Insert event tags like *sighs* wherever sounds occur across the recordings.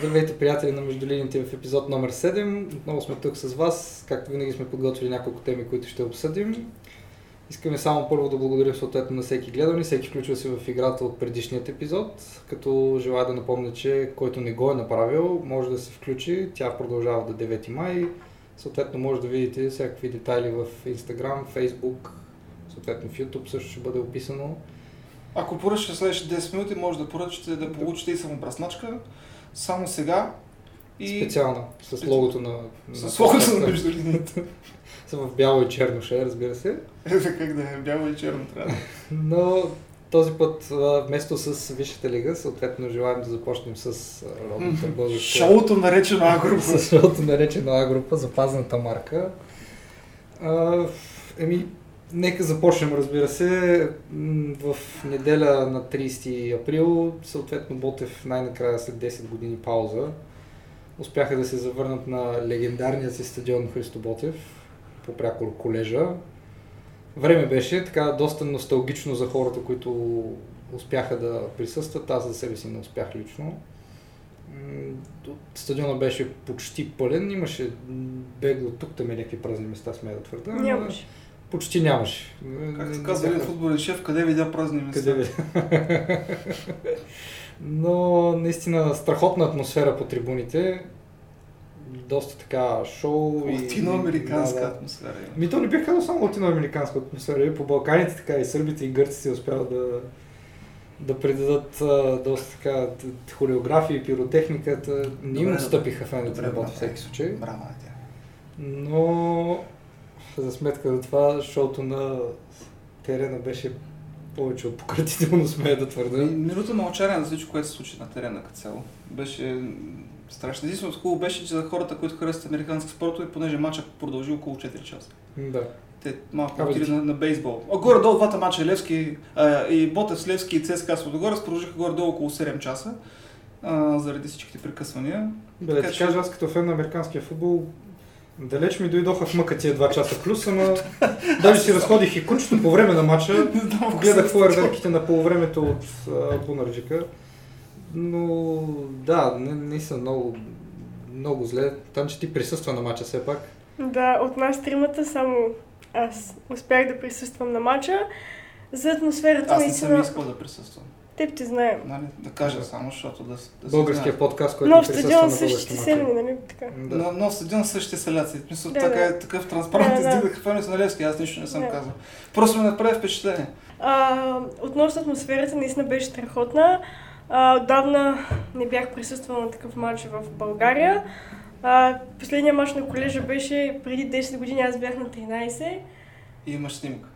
Здравейте, приятели на Междулините в епизод номер 7. Отново сме тук с вас. Както винаги сме подготвили няколко теми, които ще обсъдим. Искаме само първо да благодарим съответно на всеки гледани, всеки включва се в играта от предишният епизод, като желая да напомня, че който не го е направил, може да се включи. Тя продължава до 9 май. Съответно може да видите всякакви детайли в Instagram, Facebook, съответно в YouTube също ще бъде описано. Ако поръчате следващите 10 минути, може да поръчате да получите и самопрасначка. Само сега. И... Специална, с логото на... С логото на междулиниите. *laughs* В бяло и черно ще, разбира се. Е, как да е, бяло и черно трябва. Но този път, вместо с Висшата лига, съответно желаем да започнем с родната българска... Шоуто наречено *laughs* А-група. с шоуто наречено А-група, запазната марка. А, еми, Нека започнем, разбира се. В неделя на 30 април, съответно Ботев най-накрая след 10 години пауза, успяха да се завърнат на легендарния си стадион Христо Ботев по прякор колежа. Време беше така доста носталгично за хората, които успяха да присъстват. Аз за себе си не успях лично. Стадиона беше почти пълен, имаше бегло тук там някакви празни места, смея да твърда. Нямаше почти нямаше. Както казва един футболен шеф, къде видя празни места? Къде видя? *laughs* Но наистина страхотна атмосфера по трибуните. Доста така шоу и... Латиноамериканска да, да. атмосфера. Ми то не бих казал само латиноамериканска атмосфера. И по Балканите така и сърбите и гърците успяват да, да предадат а, доста така хореографии, пиротехниката. Не им отстъпиха феновете на всеки случай. Браво на тях. Но за сметка на това, шоуто на терена беше повече от пократително, смея да твърда. Минута мълчание на всичко, което се случи на терена като цяло. Беше страшно. Единственото хубаво беше, че за хората, които харесват американски спортове, понеже матчът продължи около 4 часа. Да. Те малко отиде на, на, бейсбол. А горе-долу двата мача Левски а, и Ботев с Левски и ЦСКА с Лодогорец продължиха горе-долу около 7 часа. А, заради всичките прекъсвания. Бе, така, да ти че... кажа, аз като фен на американския футбол, Далеч ми дойдоха в мъка тия два часа плюс, ама даже си разходих и кучето по време на матча. Гледах фойерверките на полувремето от Бунарджика. Но да, не, не са много, много зле. Там, че ти присъства на матча все пак. Да, от нас тримата само аз успях да присъствам на матча. За атмосферата Аз не съм искал да присъствам. Теб ти знаем. Нали, да кажа само, защото да, да Българския подкаст, който нов стадион същите седми, нали така? Да. Но, нов стадион същите селяци. Мисля, да, така да. е такъв транспарант да, да. издигаха фенове на Левски, аз нищо не съм да. казал. Просто ми направи впечатление. А, относно атмосферата, наистина беше страхотна. А, отдавна не бях присъствала на такъв матч в България. А, последният матч на колежа беше преди 10 години, аз бях на 13. И имаш снимка.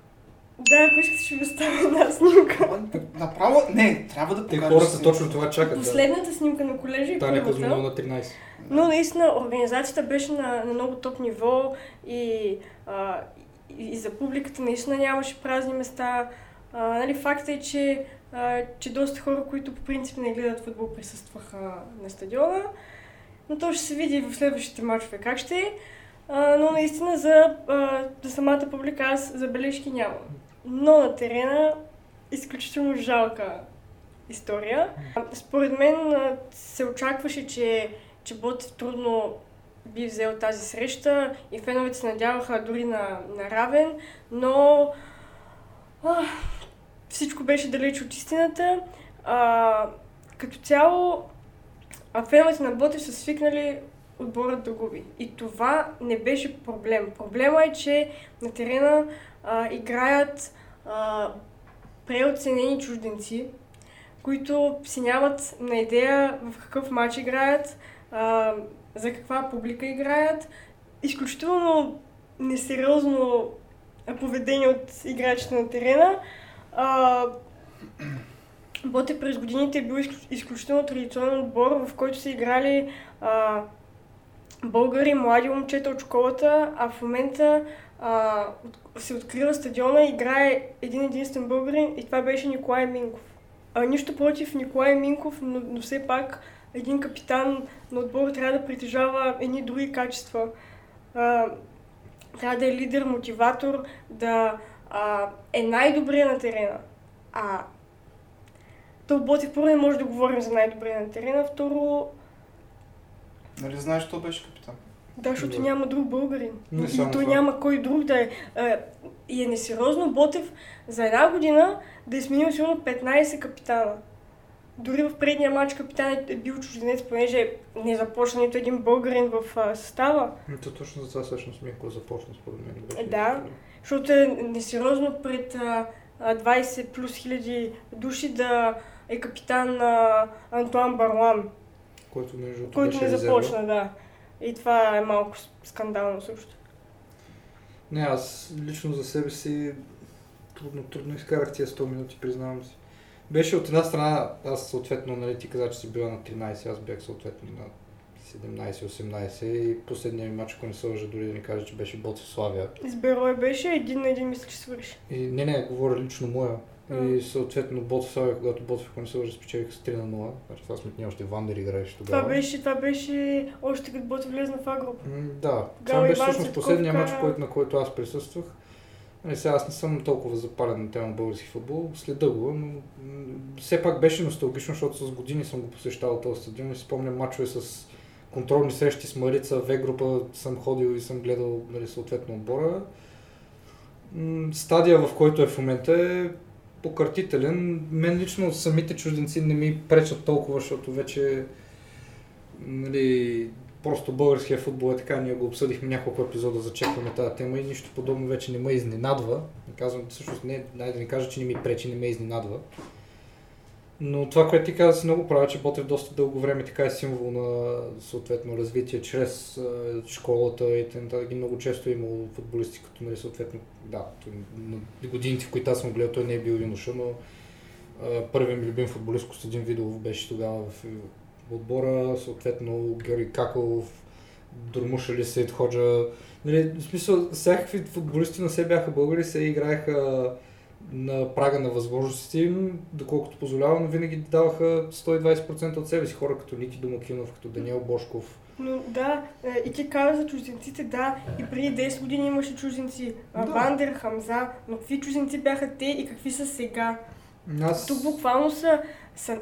Да, ако искате, ще ви оставя една снимка. Направо, не, трябва да. Те хората снимка. точно това чакат. Последната да. снимка на колежа и Таня Казунова на 13. Но наистина организацията беше на, на много топ ниво и, а, и, и за публиката наистина нямаше празни места. А, нали, факта е, че, а, че доста хора, които по принцип не гледат футбол, присъстваха на стадиона. Но то ще се види в следващите матчове как ще е. но наистина за, а, за самата публика аз забележки нямам но на терена изключително жалка история. Според мен се очакваше, че, че Ботев трудно би взел тази среща и феновете се надяваха дори на, на равен, но а, всичко беше далеч от истината. А, като цяло, а феновете на Ботев са свикнали отборът да губи. И това не беше проблем. Проблема е, че на терена а, играят а, преоценени чужденци, които си нямат на идея в какъв матч играят, а, за каква публика играят. Изключително несериозно поведение от играчите на терена. А, Боте през годините е бил изключително традиционен отбор, в който са играли а, българи, млади момчета от школата, а в момента а, се открива стадиона и играе един единствен българин и това беше Николай Минков. А, нищо против Николай Минков, но, но все пак един капитан на отбора трябва да притежава едни други качества. А, трябва да е лидер, мотиватор, да а, е най-добрия на терена. А то Ботев първо не може да говорим за най-добрия на терена, второ Нали знаеш, то беше капитан? Да, защото Да. няма друг българин. Не и само той няма кой друг да е. И е несериозно Ботев за една година да е сменил сигурно 15 капитана. Дори в предния матч капитан е бил чужденец, понеже не започна нито един българин в а, състава. Ами То точно за това всъщност Мико започна според мен. Беше Да. Защото е несериозно пред а, а, 20 плюс хиляди души да е капитан на Антуан Барлан, Който между който не започна, да. И това е малко скандално също. Не, аз лично за себе си трудно, трудно изкарах тия 100 минути, признавам си. Беше от една страна, аз съответно, нали, ти каза, че си била на 13, аз бях съответно на 17-18 и последния ми матч, ако не се лъжа, дори да ни кажа, че беше Ботев Славия. С Берой беше един на един, мисля, че свърши. И не, не, говоря лично моя. И съответно Ботев Славия, когато ако не се лъжа, спечелиха с 3 на 0. Значи това сметни още Вандер играеше тогава. Това беше, това беше още като Ботев влезна в Агроп. М, Да, това беше всъщност последния матч, който, на който аз присъствах. Нали, сега аз не съм толкова запален на тема български футбол, следа го, но все пак беше носталгично, защото с години съм го посещавал този стадион и си спомням мачове с контролни срещи с Марица, В група съм ходил и съм гледал нали, съответно отбора. Стадия, в който е в момента е пократителен. Мен лично самите чужденци не ми пречат толкова, защото вече нали, просто българския футбол е така, ние го обсъдихме няколко епизода, зачекваме тази тема и нищо подобно вече не ме изненадва. Не казвам, всъщност не, най да не кажа, че не ми пречи, не ме изненадва. Но това, което ти каза, си много права, че Ботев доста дълго време така е символ на съответно развитие чрез а, школата и т.н. много често е имало футболисти, като нали, съответно, да, на годините, в които аз съм гледал, той не е бил юноша, но а, първият ми любим футболист Костадин Видов беше тогава в отбора, съответно Георги Каков, Дурмуша Сейд Ходжа. Нали, в смисъл, всякакви футболисти на се бяха българи, се играеха на прага на възможностите им, доколкото позволява, но винаги даваха 120% от себе си. Хора като Ники Домакинов, като Даниел Бошков. Но да, е, и ти каза за чужденците, да, и преди 10 години имаше чужденци. Да. Вандер, Хамза, но какви чужденци бяха те и какви са сега? Аз... Тук буквално са, са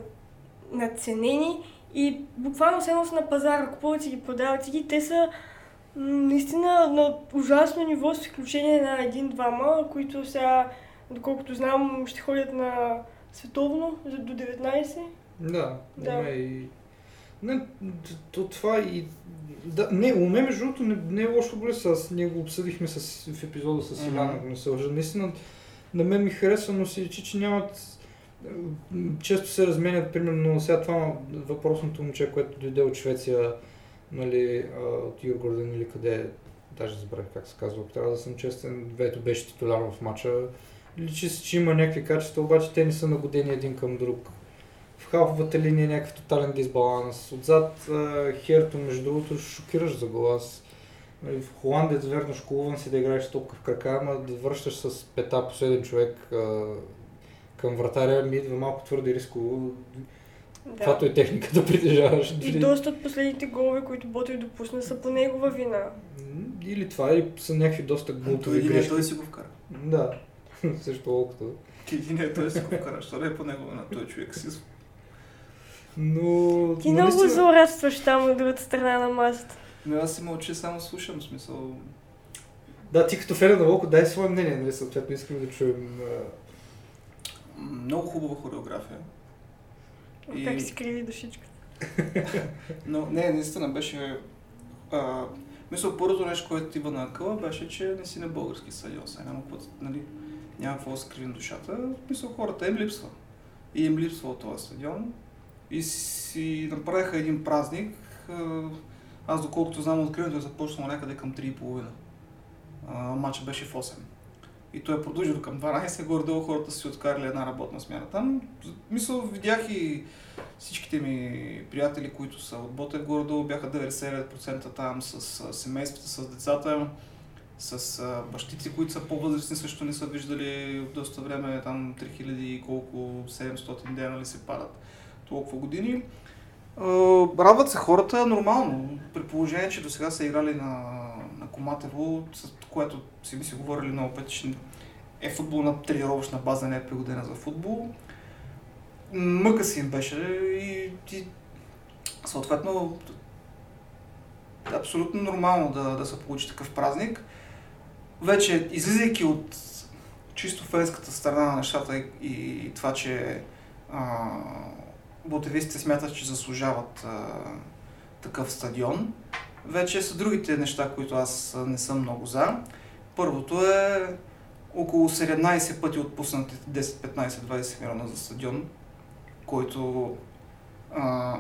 надценени и буквално все едно са на пазара, купуват си ги, продават си ги. Те са наистина на ужасно ниво, с изключение на един-двама, които сега, доколкото знам, ще ходят на световно за до 19. Да, Да. има и... Не, то това и... Да, не, у мен между другото не, не е лош футболист, аз ние го обсъдихме с, в епизода с Мгм. Илян, ако не се лъжа. Наистина, на мен ми харесва, но си речи, че нямат... Често се разменят, примерно, сега това въпросното момче, което дойде от Швеция, нали, от Юргорден или къде, е, даже забравих как се казва, трябва да съм честен, вето беше титуляр в матча. Личи се, че има някакви качества, обаче те не са нагодени един към друг. В халфовата линия е някакъв тотален дисбаланс. Отзад а, Херто, между другото, шокираш за гол. Аз нали, в Холандец, верно, школуван си да играеш топка в крака, ама да връщаш с пета последен човек а, към вратаря ми идва малко твърде рисково. Да. Каквато е техника да *laughs* притежаваш. И доста от последните голове, които Ботев допусна, са по негова вина. Или това, или са някакви доста глупави грешки. той си го вкара. Да, *laughs* също колкото. Един е, той си вкара. Е по него на той човек си. Но... Ти но много наистина- злорадстваш там от другата страна на масата. Но аз си мълча, само слушам, смисъл. Да, ти като фен на Волко, дай свое мнение, нали, съответно искаме да чуем. а, Много хубава хореография. И- Как си криви душичка. *laughs* Но не, наистина беше... А, мисля, първото нещо, което ти идва на акъла, беше, че не си на български стадион. Сега няма какво, нали, няма какво да се криви душата. Мисля, хората им липсва. И им липсва от този стадион. И си направиха един празник. Аз, доколкото знам, откриването е започнало някъде към 3.30. А, Матчът беше в 8. И той е продължил към 12, горе-долу хората си откарали една работна смяна там. Мисля, видях и всичките ми приятели, които са от Ботев, горе-долу бяха 99% там с семействата, с децата, с а, бащици, които са по-възрастни, също не са виждали доста време, там 3000 и колко, 700 дена ли се падат толкова години. А, радват се хората нормално, при положение, че до сега са играли на, на Коматево, с което си би си говорили много пъти, че е футболна тренировъчна база, не е пригодена за футбол. Мъка си им беше и, и съответно абсолютно нормално да, да се получи такъв празник. Вече, излизайки от чисто фенската страна на нещата и, и това, че а, смятат, че заслужават а, такъв стадион, вече са другите неща, които аз не съм много за. Първото е около 17 пъти отпуснати 10, 15, 20 милиона за стадион, който а,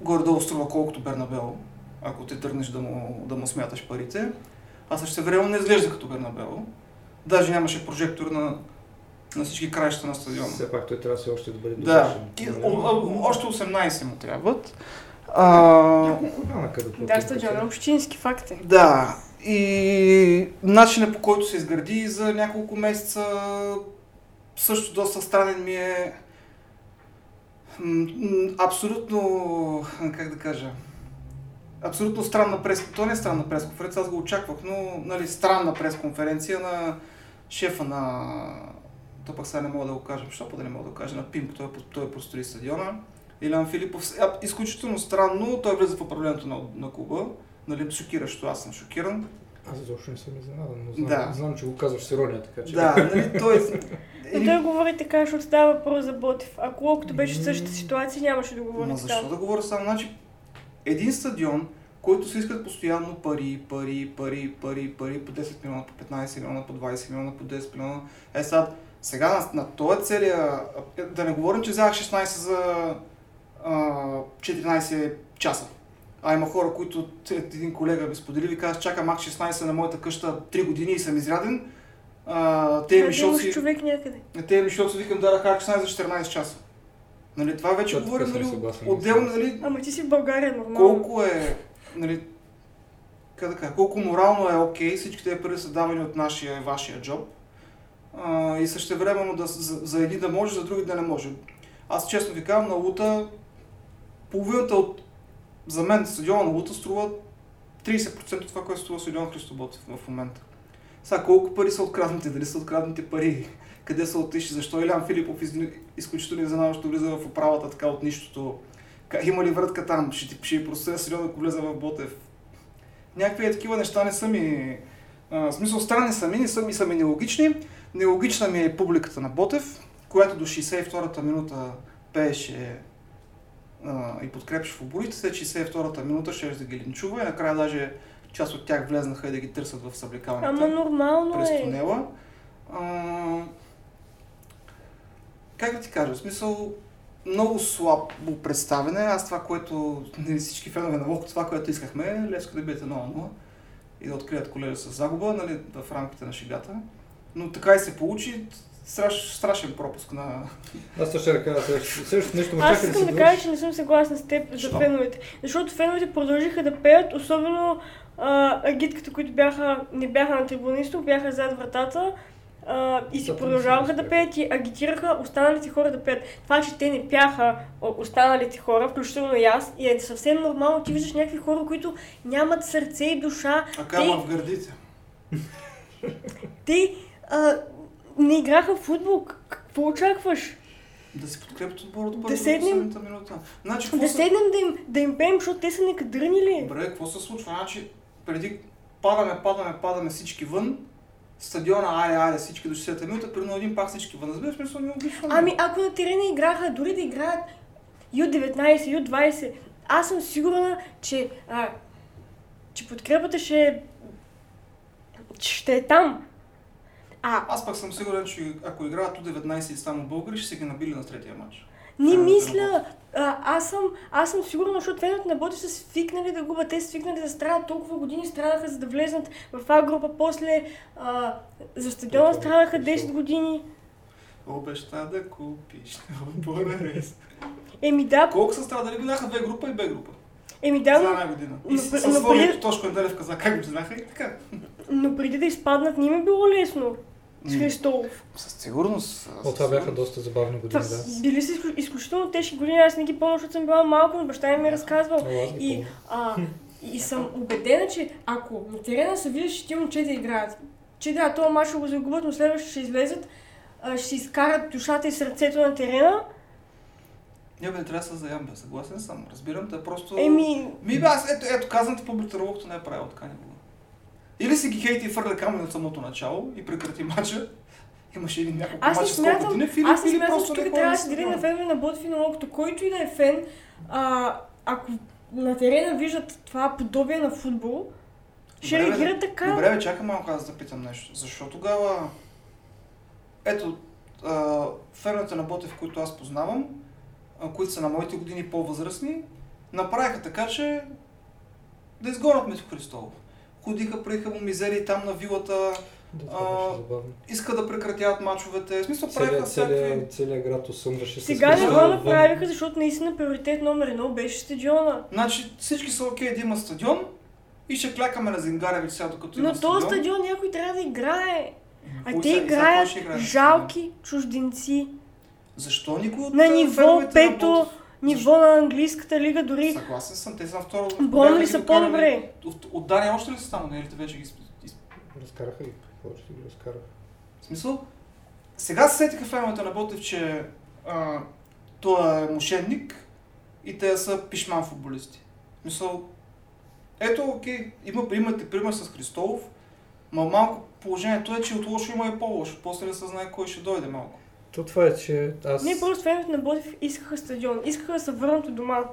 горе-долу струва колкото Бернабел, ако те тръгнеш да му, да му смяташ парите. А също време не изглежда като Бернабел. Даже нямаше прожектор на, на всички краища на стадиона. Все пак той трябва да се още да бъде Да, и, о, о, още 18 му трябват. А, да, стадион е общински факт е. Да, и начинът по който се изгради за няколко месеца също доста странен ми е абсолютно, как да кажа, абсолютно странна прес... То не е странна пресконференция, аз го очаквах, но нали, странна пресконференция на шефа на... То пък сега не мога да го кажа, защото да не мога да го кажа, на ПИМК, той, той построи стадиона. Илян Филипов, изключително странно, той влезе в управлението на, на клуба, нали, шокиращо, аз съм шокиран. Аз изобщо не съм изненадан, но знам, да. знам, че го казваш с ирония, така че... Да, нали, той... Но той говори така, защото става въпрос за Ботев. Ако колкото беше в същата ситуация, нямаше да говори така. защо да говоря само? Значи, един стадион, който се искат постоянно пари, пари, пари, пари, пари, по 10 милиона, по 15 милиона, по 20 милиона, по 10 милиона. Е, сега, сега на, на този целия, да не говорим, че взях 16 за а, 14 часа. А има хора, които един колега ми сподели, ви казва, чакам Мак 16 на моята къща 3 години и съм изряден. А, те ми шоци... човек някъде. Те ми шоци викам да Хак 16 за 14 часа. Нали, това вече говорим, нали, отделно, нали... Ама ти си в България нормално. Колко е, нали, как да кажа, колко морално е окей, okay, всички тези пари са давани от нашия, вашия джоб. А, и също времено да, за, за едни да може, за други да не може. Аз честно ви казвам, на Лута половината от за мен стадиона на Лута струва 30% от това, което струва стадион Христобот в момента. Сега колко пари са откраднати, дали са откраднати пари, къде са отишли, защо Илян Филипов из... изключително изненадващо влиза в управата така от нищото. Има ли вратка там, ще ти ще простя сериозно, ако влезе в Ботев. Някакви такива неща не са ми... А, в смисъл странни са ми, не са ми, са ми нелогични. Нелогична ми е публиката на Ботев, която до 62-та минута пееше и подкрепиш футболистите, след 62-та минута ще да ги линчува и накрая даже част от тях влезнаха и да ги търсят в съблекалните. Ама нормално през е. тунела. А, как да ти кажа, в смисъл много слабо представене. Аз това, което не всички фенове на Локо, това, което искахме, Левски да биете 0-0 и да открият колежа с загуба нали, в рамките на шегата. Но така и се получи страш, страшен пропуск на... Аз също ще кажа също нещо. Аз искам да, да кажа, че не съм съгласна с теб за феновете. Защото феновете продължиха да пеят, особено а, агитката, които бяха, не бяха на трибунисто, бяха зад вратата а, и си продължаваха да пеят и агитираха останалите хора да пеят. Това, че те не пяха останалите хора, включително и аз, и е съвсем нормално. Ти виждаш някакви хора, които нямат сърце и душа. А кама в гърдите? Те а, не играха в футбол. Какво очакваш? Да си подкрепят отбора до да седнем, минута. Значи, да са... седнем да им, да им пеем, защото те са некадрни ли? Добре, какво се случва? Значи, преди падаме, падаме, падаме всички вън, стадиона, айде, айде, всички до 60-та минута, при един пак всички вън. Разбираш, смисъл не обичам. Ами, ако на терена играха, дори да играят Ю-19, Ю-20, аз съм сигурна, че, а, че подкрепата ще, ще е там. А... Аз пък съм сигурен, че ако играят У-19 и само българи, ще се ги набили на третия матч. Не мисля. А, аз, съм, аз съм сигурна, защото феновете на Боти са свикнали да губят. Те свикнали да страдат толкова години, страдаха за да влезнат в А група. После а, за стадиона страдаха 10 години. Обеща да купиш *laughs* отбора рез. Еми да. Колко са страдали? Бяха две група и Б група. Еми да. За една година. И със своето Тошко Анделев каза как го знаха и така. Но преди да изпаднат, не ми е било лесно. С Христов. Със сигурност. О, това бяха доста забавни години, да. Били са изключително тежки години, аз не ги помня, защото съм била малко, но баща ми ми е разказвал. И, а, и съм убедена, че ако на терена се виждаш, че ти момчета играят, че да, това мач ще го загубят, но следващото ще излезат, ще си изкарат душата и сърцето на терена, Не, бе, не трябва да се заям, бе. Съгласен съм. Разбирам те, просто... Еми, Ми, бе, аз, ето, ето, казвам ти Ролкото не е правил така никога. Или си ги хейти и фърля камъни от самото начало и прекрати матча. Имаше един няколко Аз мача смятам- години, Филип, аз не или смятам, че тук трябва да се дели на фенове на Ботев и на Локото. Който и да е фен, а, ако на терена виждат това подобие на футбол, ще реагират така. Добре, бе, чакай малко аз да питам нещо. Защо тогава... Ето, а, фермите на Ботев, които аз познавам, а, които са на моите години по-възрастни, направиха така, че да изгонят Митко Христов. Ходиха, приеха му мизери там на вилата, Да, А, иска да прекратяват мачовете. В смисъл, правиха Целият, всякакви... целият, град осъмваше с Сега не го направиха, защото наистина приоритет номер едно беше стадиона. Значи всички са окей да има стадион и ще клякаме на Зингаревич сега докато има Но този стадион някой трябва да играе. А те сега- играят играе на жалки чужденци. Защо никой от На а, ниво на пето? Ниво на английската лига дори. Съгласен съм, те са на второ. Брони бяха ли ги са по-добре? От, от Дания още ли са там, не ли вече ги... Разкараха ги. Какво ще ги разкараха? В смисъл, сега се сетиха феновете на Ботев, че а, той е мошенник и те са пишман футболисти. В смисъл, ето, окей, има, имате пример с Христолов, но малко положението е, че от лошо има и по-лошо. После не се знае кой ще дойде малко. То това е, че аз... Не, просто феновете на Ботев искаха стадион. Искаха да се върнат от дома.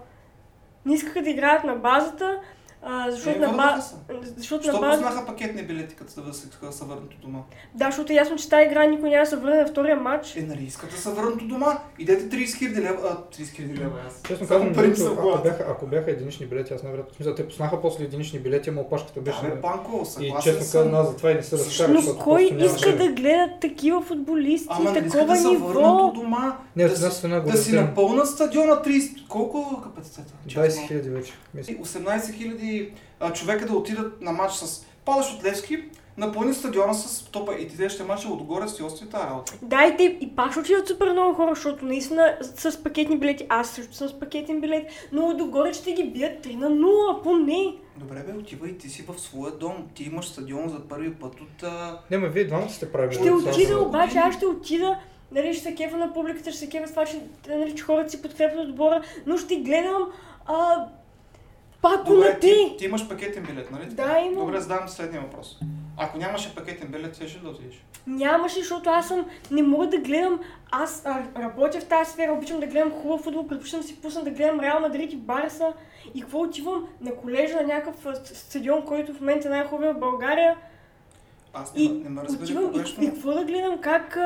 Не искаха да играят на базата, а, защото Е, на се. Защото на Що база... познаха пакетни билети, като да се, да се върнат дома? Да, защото е ясно, че тази игра никой няма да се върне на втория матч. Е, нали искат да се върнат дома? Идете 30 хиляди лева, а, 30 хиляди лева, аз. Честно казвам, са ако, бяха, ако бяха единични билети, аз най-вероятно. Смисъл, те поснаха после единични билети, ама опашката беше... Да, бе, Панко, и честно казвам, аз затова и не се разкарах, Но кой иска да гледа такива футболисти, Ама не искат такова да ниво? дома. Не, да, си, да си напълнат стадиона 30... Колко капацитета? 20 хиляди вече. Мисля. 18 хиляди човека да отидат на матч с падаш от Левски, напълни стадиона с топа и ти следващия матч е отгоре си остри тази работа. Да, и те и пак ще отидат супер много хора, защото наистина с пакетни билети, аз също съм с пакетен билет, но догоре ще ги бият 3 на 0, поне. Добре бе, отивай ти си в своя дом, ти имаш стадион за първи път от... а, Не, ма вие двамата сте прави. Ще отида обаче, аз ще отида, нали, ще се кефа на публиката, ще се кефа с това, че, нали, че хората си подкрепят отбора, но ще гледам а, пак Добре, ти, ти. ти имаш пакетен билет, нали? Да, имам. Добре, задавам ти следния въпрос. Ако нямаше пакетен билет, ще да отидеш. Нямаше, защото аз съм, не мога да гледам, аз а, работя в тази сфера, обичам да гледам хубав футбол, предпочитам си пусна да гледам Реал Мадрид и Барса и какво отивам на колежа на някакъв стадион, който в момента е най-хубавия в България Аз не, и не ме разбира отивам и, и какво да гледам, как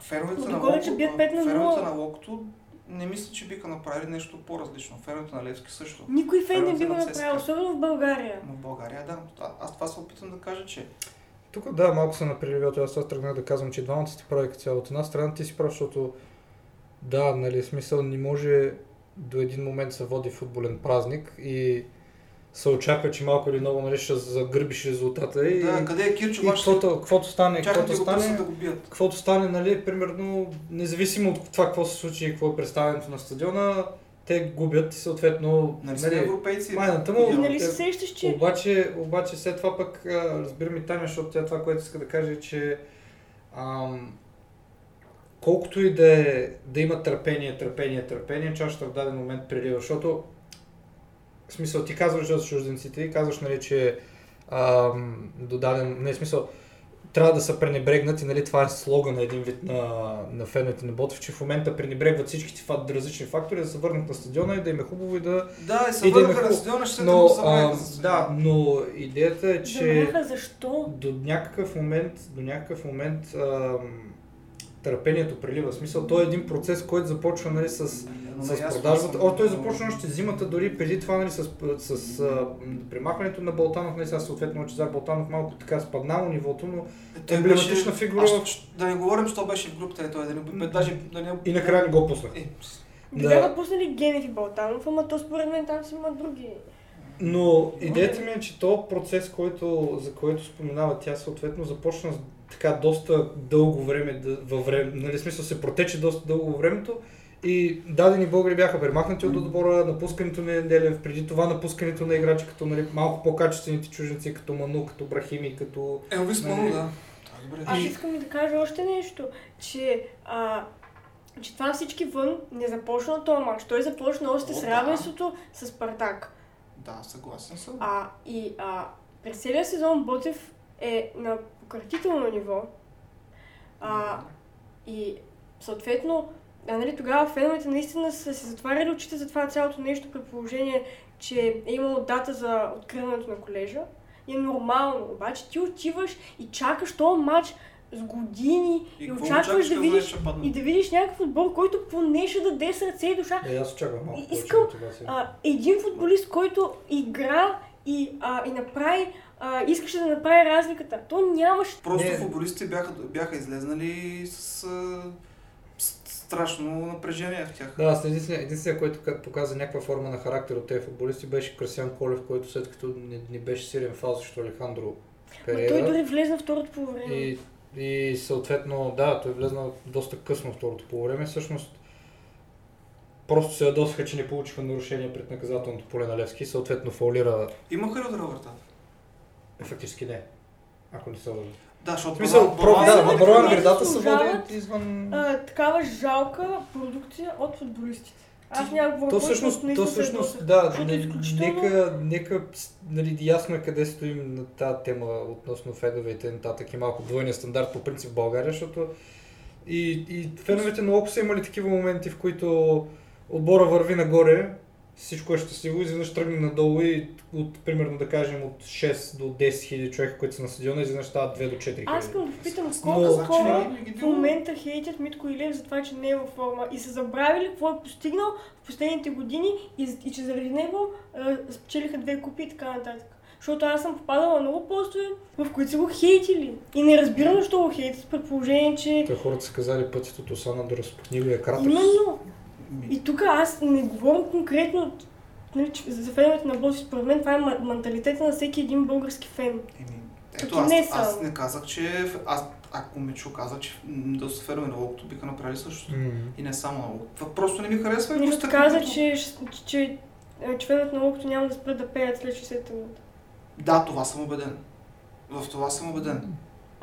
Феровете на Локо, бият пет на нула. феровете на Локото не мисля, че биха направили нещо по-различно. Феровете на Левски също. никой фен не би го направил, особено в България. Но в България да. А- Аз това се опитвам да кажа, че Тук да, малко съм на преливиото, аз това тръгнах да казвам, че двамата сте прави като цяло. От една страна ти си прав, защото да, нали, смисъл не може до един момент се води футболен празник и се очаква, че малко или много нали, ще загърбиш резултата и, да, къде е Кирчо, и каквото, каквото стане, каквото стане, да го бият. каквото стане, нали, примерно, независимо от това какво се случи и какво е представянето на стадиона, те губят и съответно, Нали нали, европейци? майната му- И Идеално. нали се сещаш, че обаче, обаче след това пък разбирам и Таня, защото тя това, което иска да каже, е, че ам, колкото и да, е, да има търпение, търпение, търпение, чашата в даден момент прелива, защото в смисъл ти казваш за чужденците и казваш, нали, че ам, до даден, не в смисъл, трябва да се пренебрегнат и нали, това е слоган на един вид на, на феновете на Ботов, че в момента пренебрегват всички фа- различни фактори, да се върнат на стадиона и да им е хубаво и да... Да, и се да е върнаха на хубаво. стадиона, ще се Но, да а, да, но идеята е, че забравяха защо. до някакъв момент, до някакъв момент ам, търпението прелива. В смисъл, той е един процес, който започва нали, с, Но с продажбата. О, той започна още зимата, дори преди това, нали, с, с а, премахването на Балтанов. Не сега съответно Лъчезар Балтанов малко така спаднало нивото, но Той емблематична беше- фигура Аз Да не говорим, що беше в групата, е той да не даже да не... и накрая не го пуснах. Е, Да. Бяха пуснали Генев и Балтанов, ама то според мен там си има други. Но идеята ми е, че този процес, който, за който споменава тя, съответно започна с така доста дълго време, да, във време, нали, смисъл се протече доста дълго времето и дадени българи бяха премахнати от отбора, напускането на Неделев, преди това напускането на играчи като нали, малко по-качествените чужденци, като Ману, като Брахими, като... Елвис Нали? Ману, да. Да, Добре. Аз искам и да кажа още нещо, че а, че това всички вън не започна този матч. Той започна още О, с да. равенството с Спартак. Да, съгласен съм. А, и а, през целия сезон Ботев е на пократително ниво. А, и съответно, а, нали, тогава феновете наистина са се затваряли очите за това цялото нещо при положение, че е имало дата за откриването на колежа. И е нормално. Обаче ти отиваш и чакаш този матч с години и, какво очакваш да видиш и да видиш някакъв отбор, който поне ще даде сърце и душа. Е, аз очаквам малко И- искам. А, един футболист, който игра и, а, и направи, а, искаше да направи разликата. То нямаше. Просто Не. футболистите бяха, бяха излезнали с, а, страшно напрежение в тях. Да, аз единствения, единствения, който показа някаква форма на характер от тези футболисти беше Красиан Колев, който след като не, не беше силен фал срещу Алехандро Перейра. той дори влезна в второто по време. И, и съответно, да, той влезна доста късно в второто по време. Всъщност, просто се ядосаха, че не получиха нарушение пред наказателното поле на Левски. Съответно, фаулира Имаха ли удара врата? Е, фактически не. Ако не са води. Да, защото Балан- про, да, броя на градата са води извън... А, такава жалка продукция от футболистите. Аз няма То всъщност, то всъщност, да, не, изключително- нека, нека, нали, ясно е къде стоим на тази тема относно фенове и т.н. и малко двойния стандарт по принцип в България, защото и, и феновете много са имали такива моменти, в които отбора върви нагоре, всичко е щастливо, изведнъж тръгне надолу и от, примерно да кажем от 6 до 10 хиляди човека, които са на стадиона, изведнъж стават 2 до 4 хиляди. Аз искам да попитам колко Значи хора ги в момента хейтят Митко Илев за това, че не е във форма и са забравили какво е постигнал в последните години и, и че заради него а, спечелиха две купи и така нататък. Защото аз съм попадала на много постове, в които са го хейтили. И не разбирам защо го хейтят, при положение, че Те хората са казали пътят от Осана до разпотнилия кратък. именно И тук аз не говоря конкретно нали, за феновете на Боси. Според мен това е менталитета на всеки един български фен. еми, Ето, аз, не аз само. не казах, че... Аз, ако Мичо каза, че доста фенове на локото биха направили същото. М. И не само на локото. Просто не ми харесва. и Нищо просто каза, като- че, че, че е, членовете на локото няма да спрат да пеят след 60 минути. Да, това съм убеден. В това съм убеден.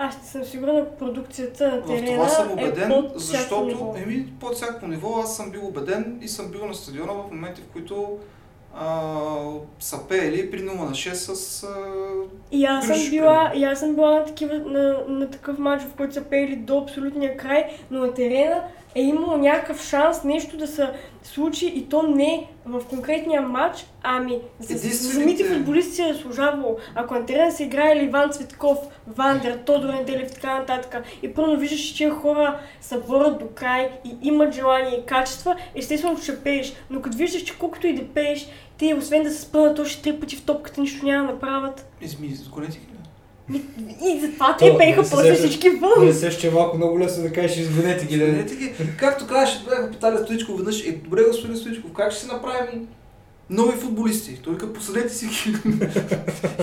Аз ще съм сигурна, продукцията на В терена това съм е убеден, под всяко защото ниво. еми, под всяко ниво аз съм бил убеден и съм бил на стадиона в моменти, в които а, са пеели при 0 на 6 с... А, И аз съм била, и аз съм била на, такива, на, на такъв матч, в който са пеели до абсолютния край, но на терена е имало някакъв шанс нещо да се случи и то не в конкретния матч, ами за, Единствените- самите футболисти се е заслужавало. Ако на терена се играе Иван Цветков, Вандер, Тодор Неделев и така нататък, и първо виждаш, че тия хора се борят до край и имат желание и качества, естествено ще пееш. Но като виждаш, че колкото и да пееш, те освен да се спънат още три пъти в топката, нищо няма да направят. изми, ги. И затова То, те пееха се после всички вън. Не се ще е малко много лесно да кажеш изгонете ги. Да... Сгонете ги. Както казваше, бяха питали Стоичков веднъж, е, добре господин Стоичков, как ще се направим нови футболисти? Той вика, посадете си ги. *laughs*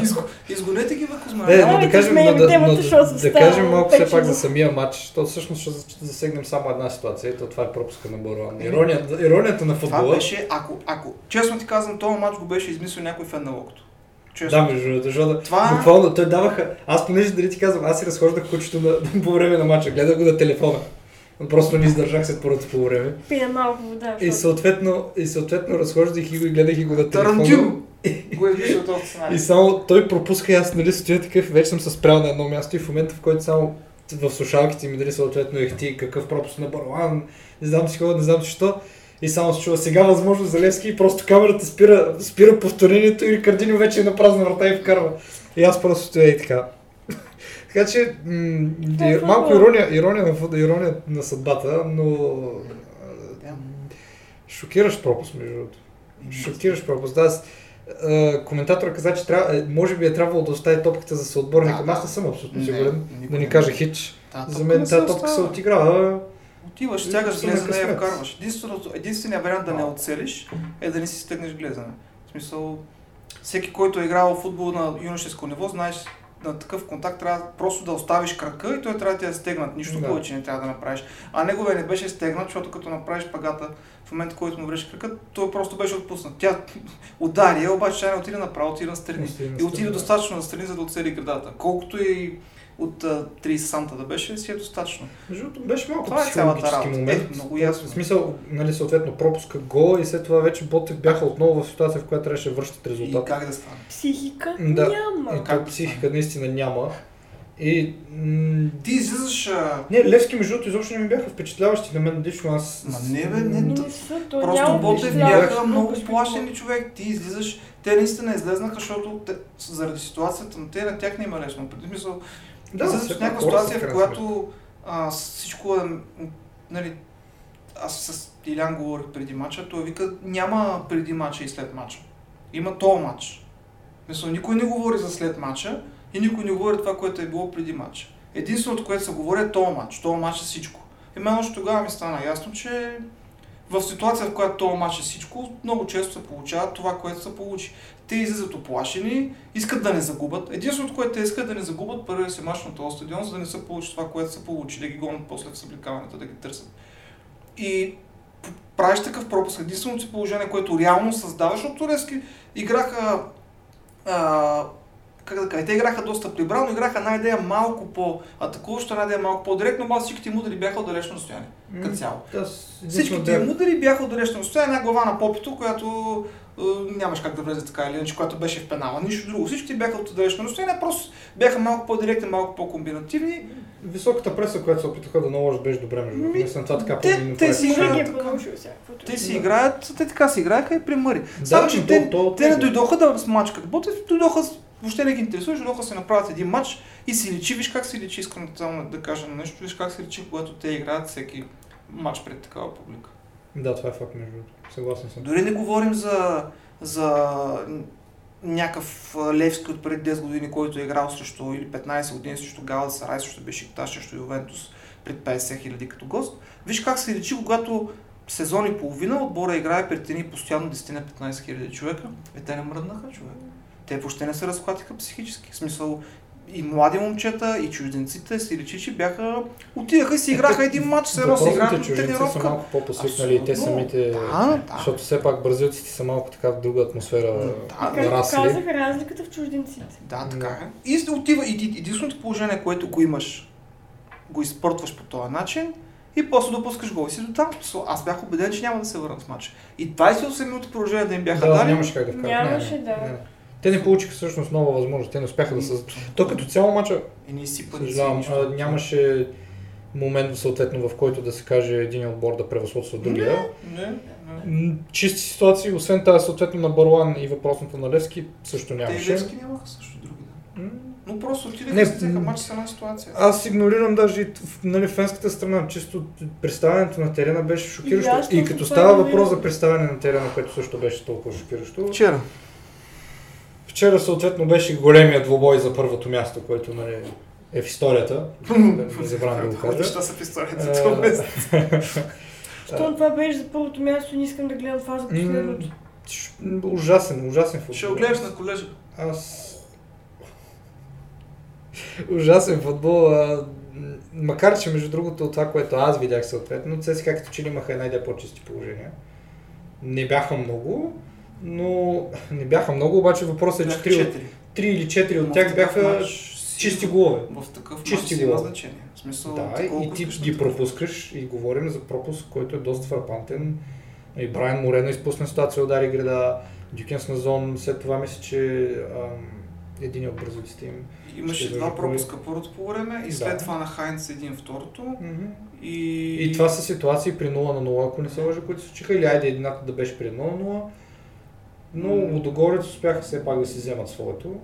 Изго- Изгонете ги, бе, Кузма. Не, но да кажем, но, да, но, да, кажем малко все пак за самия матч. То всъщност ще засегнем само една ситуация. Ето това е пропуска на Боруан. Иронията, иронията на Това футбола. беше, ако, ако, честно ти казвам, този матч го беше измислил някой фен на локото. Честно. Да, между другото, защото Това- буквално той даваха. Аз понеже дали ти казвам, аз си разхождах кучето на, *laughs* по време на матча, гледах го на телефона. Но Просто не издържах след първото по време. Пия малко вода. И съответно, и съответно разхождах и го и гледах и го на телефона. Тарантино! *laughs* Го е измислил този И сценарий. само той пропуска и аз нали стоя такъв, вече съм се спрял на едно място и в момента в който само в слушалките ми дали съответно ехти какъв пропуск на Барлан, не знам си какво, не знам си що. И само се чува сега възможно за Левски и просто камерата спира, спира повторението и Рикардино вече е на празна врата и вкарва. И аз просто стоя и така. *laughs* така че м- Това е малко ирония, ирония, на, ирония на съдбата, но а, шокиращ пропуск между другото. Шокиращ пропуск. Да, аз, каза, че трябва, е, може би е трябвало да остави топката за съотборника. Да, Да, аз да. не съм абсолютно Не, сигурен. никой Да ни не каже хич. Да, За мен не тази топка се отиграва. Отиваш, на глезена и я вкарваш. Единственият вариант да не оцелиш е да не си стегнеш глезена. В смисъл, всеки, който е играл в футбол на юношеско ниво, знаеш, на такъв контакт трябва просто да оставиш крака и той трябва да ти е стегнат. Нищо Да. повече не трябва да направиш. А неговия не беше стегнат, защото като направиш пагата в момента, в който му вреше крака, той просто беше отпуснат. Тя *laughs* удари, я, обаче тя не отиде направо, отиде настрани. И отиде достатъчно настрани, за да оцели градата. Колкото и от а, 30 санта да беше, си е достатъчно. Между другото, беше малко Това е цялата работа. момент. Е, много ясно. В смисъл, нали, съответно, пропуска гол и след това вече Ботев бяха отново в ситуация, в която трябваше да връщат И резултат. как да стане? Психика Да. няма. И как как да психика наистина няма. И... м- Ти излизаш... А... Не, Левски, между другото, изобщо не ми бяха впечатляващи на мен лично. Аз... Ма не, бе, не, то- не са, то Просто Ботев бяха много плашени човек. Ти излизаш, те наистина излезнаха, защото те, заради ситуацията на те, на тях не има лесно. Преди смисъл, да, пак някаква ситуация, в която а, всичко е, нали, аз с Илян говорих преди мача, той вика, няма преди мача и след мача. Има то матч. Мисля, никой не говори за след мача и никой не говори това, което е било преди мача. Единственото, което се говори е този матч. Този матч е всичко. И мен още тогава ми стана ясно, че в ситуация, в която този матч е всичко, много често се получава това, което се получи. Те излизат оплашени, искат да не загубят. Единственото, което те искат е да не загубят първия си мач на този стадион, за да не се получи това, което се получи, да ги гонят после в съблекаването, да ги търсят. И правиш такъв пропуск. Единственото си положение, което реално създаваш, защото Турецки играха а, как да кажа, те играха доста прибрано, играха една идея малко по-атакуващо, една идея малко по-директно, обаче всичките им удари бяха от далечно разстояние, като цяло. Единствено Всичките им удари бяха от далечно разстояние, една глава на попито, която е, нямаш как да влезе така или иначе, която беше в пенала, нищо друго. Всичките бяха от далечно разстояние, просто бяха малко по-директни, малко по-комбинативни. Високата преса, която се опитаха да наложат, беше добре между другото. Ми, Мисля, това така те- те е си играят е Те е. си Да. играят, те така си играеха и при Мъри. Да, Само, че те, то- то- те не дойдоха да смачкат Ботев, дойдоха, въобще не ги интересува, дойдоха се направят един матч и си личи, виж как си личи, искам да кажа нещо, виж как си личи, когато те играят всеки матч пред такава публика. Да, това е факт между другото. Съгласен съм. Дори не говорим за, за някакъв Левски от преди 10 години, който е играл срещу или 15 години срещу Галат Сарай, срещу Бешикташ, срещу Ювентус пред 50 хиляди като гост. Виж как се личи, когато сезон и половина отбора играе пред едни постоянно 10 на 15 хиляди човека. Е, те не мръднаха, човек. Те въобще не се разхватиха психически. В смисъл, и млади момчета, и чужденците си личи, че бяха... Отидаха и си играха един матч, все едно си Въпросните играха чужденци са тренировка. малко по-посвикнали и те самите... Да, да. Защото все пак бразилците са малко така в друга атмосфера Да, Както нарасли. казах, разликата в чужденците. Да, така е. И отива, и единственото положение, което го имаш, го изпортваш по този начин и после допускаш гол и си до там. Аз бях убеден, че няма да се върнат в матча. И 28 минути продължение да им бяха Да, дали. нямаше как да вкарат. Нямаше, Не, не, да. не. Те не получиха всъщност нова възможност. Те не успяха да създадат. То като цяло мача, И не съжалявам, нищо. а, нямаше момент съответно в който да се каже един отбор да превъзходства другия. Не, не. М, Чисти ситуации, освен тази съответно на Барлан и въпросната на Левски, също Те и нямаше. Левски нямаха също други. Да. М, Но просто отидаха Не, и взеха матч с една ситуация. Аз игнорирам даже и в нали, фенската страна. Чисто представянето на терена беше И шокиращо. И, точно като става въпрос за представяне на терена, което също беше толкова шокиращо. Вчера. Вчера съответно беше големия двобой за първото място, което нали, е в историята. Не забравям да го кажа. Неща са в историята за това месец. *laughs* Щом това беше за първото място, не искам да гледам това за последното. Ужасен, ужасен футбол. Ще го гледаш на колежа. Аз... Ужасен футбол. А... Макар, че между другото от това, което аз видях съответно, ЦСКА като че ли имаха една идея по-чисти положения. Не бяха много, но не бяха много, обаче въпросът е, че Бяха 3, четири. или 4 Но от тях бяха чисти голове. В такъв Чисти матч има значение. В смисъл, Да, и ти ги пропускаш и говорим за пропуск, който е доста фрапантен. И Брайан Морено изпусна ситуация, удари града, Дюкенс на зон, след това мисля, че ам, един от бразилците им. Имаше два пропуска първото по време и след Да. това на Хайнц един второто. И, И това са ситуации при 0 на 0, ако не се лъжа, които се случиха, или айде едната да беше при 0 на 0. Но. Лудогорец успяха все пак да си вземат своето.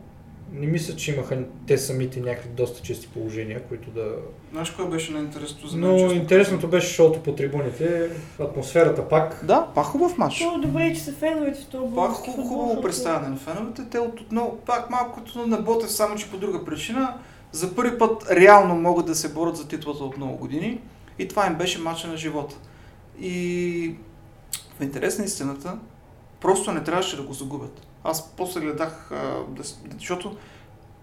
Не мисля, че имаха те самите някакви доста чести положения, които да... Знаеш кое беше на-интересното за мен? Но честно интересното беше шоуто по трибуните, атмосферата пак. Да, пак хубав матч. То добре, че са феновете в този Пак хубаво, хубаво представяне на феновете. Те от отново, пак малко като на Ботев, само че по друга причина. За първи път реално могат да се борят за титлата от много години. И това им беше матча на живота. И в интерес на истината, просто не трябваше да го загубят. Аз после гледах, защото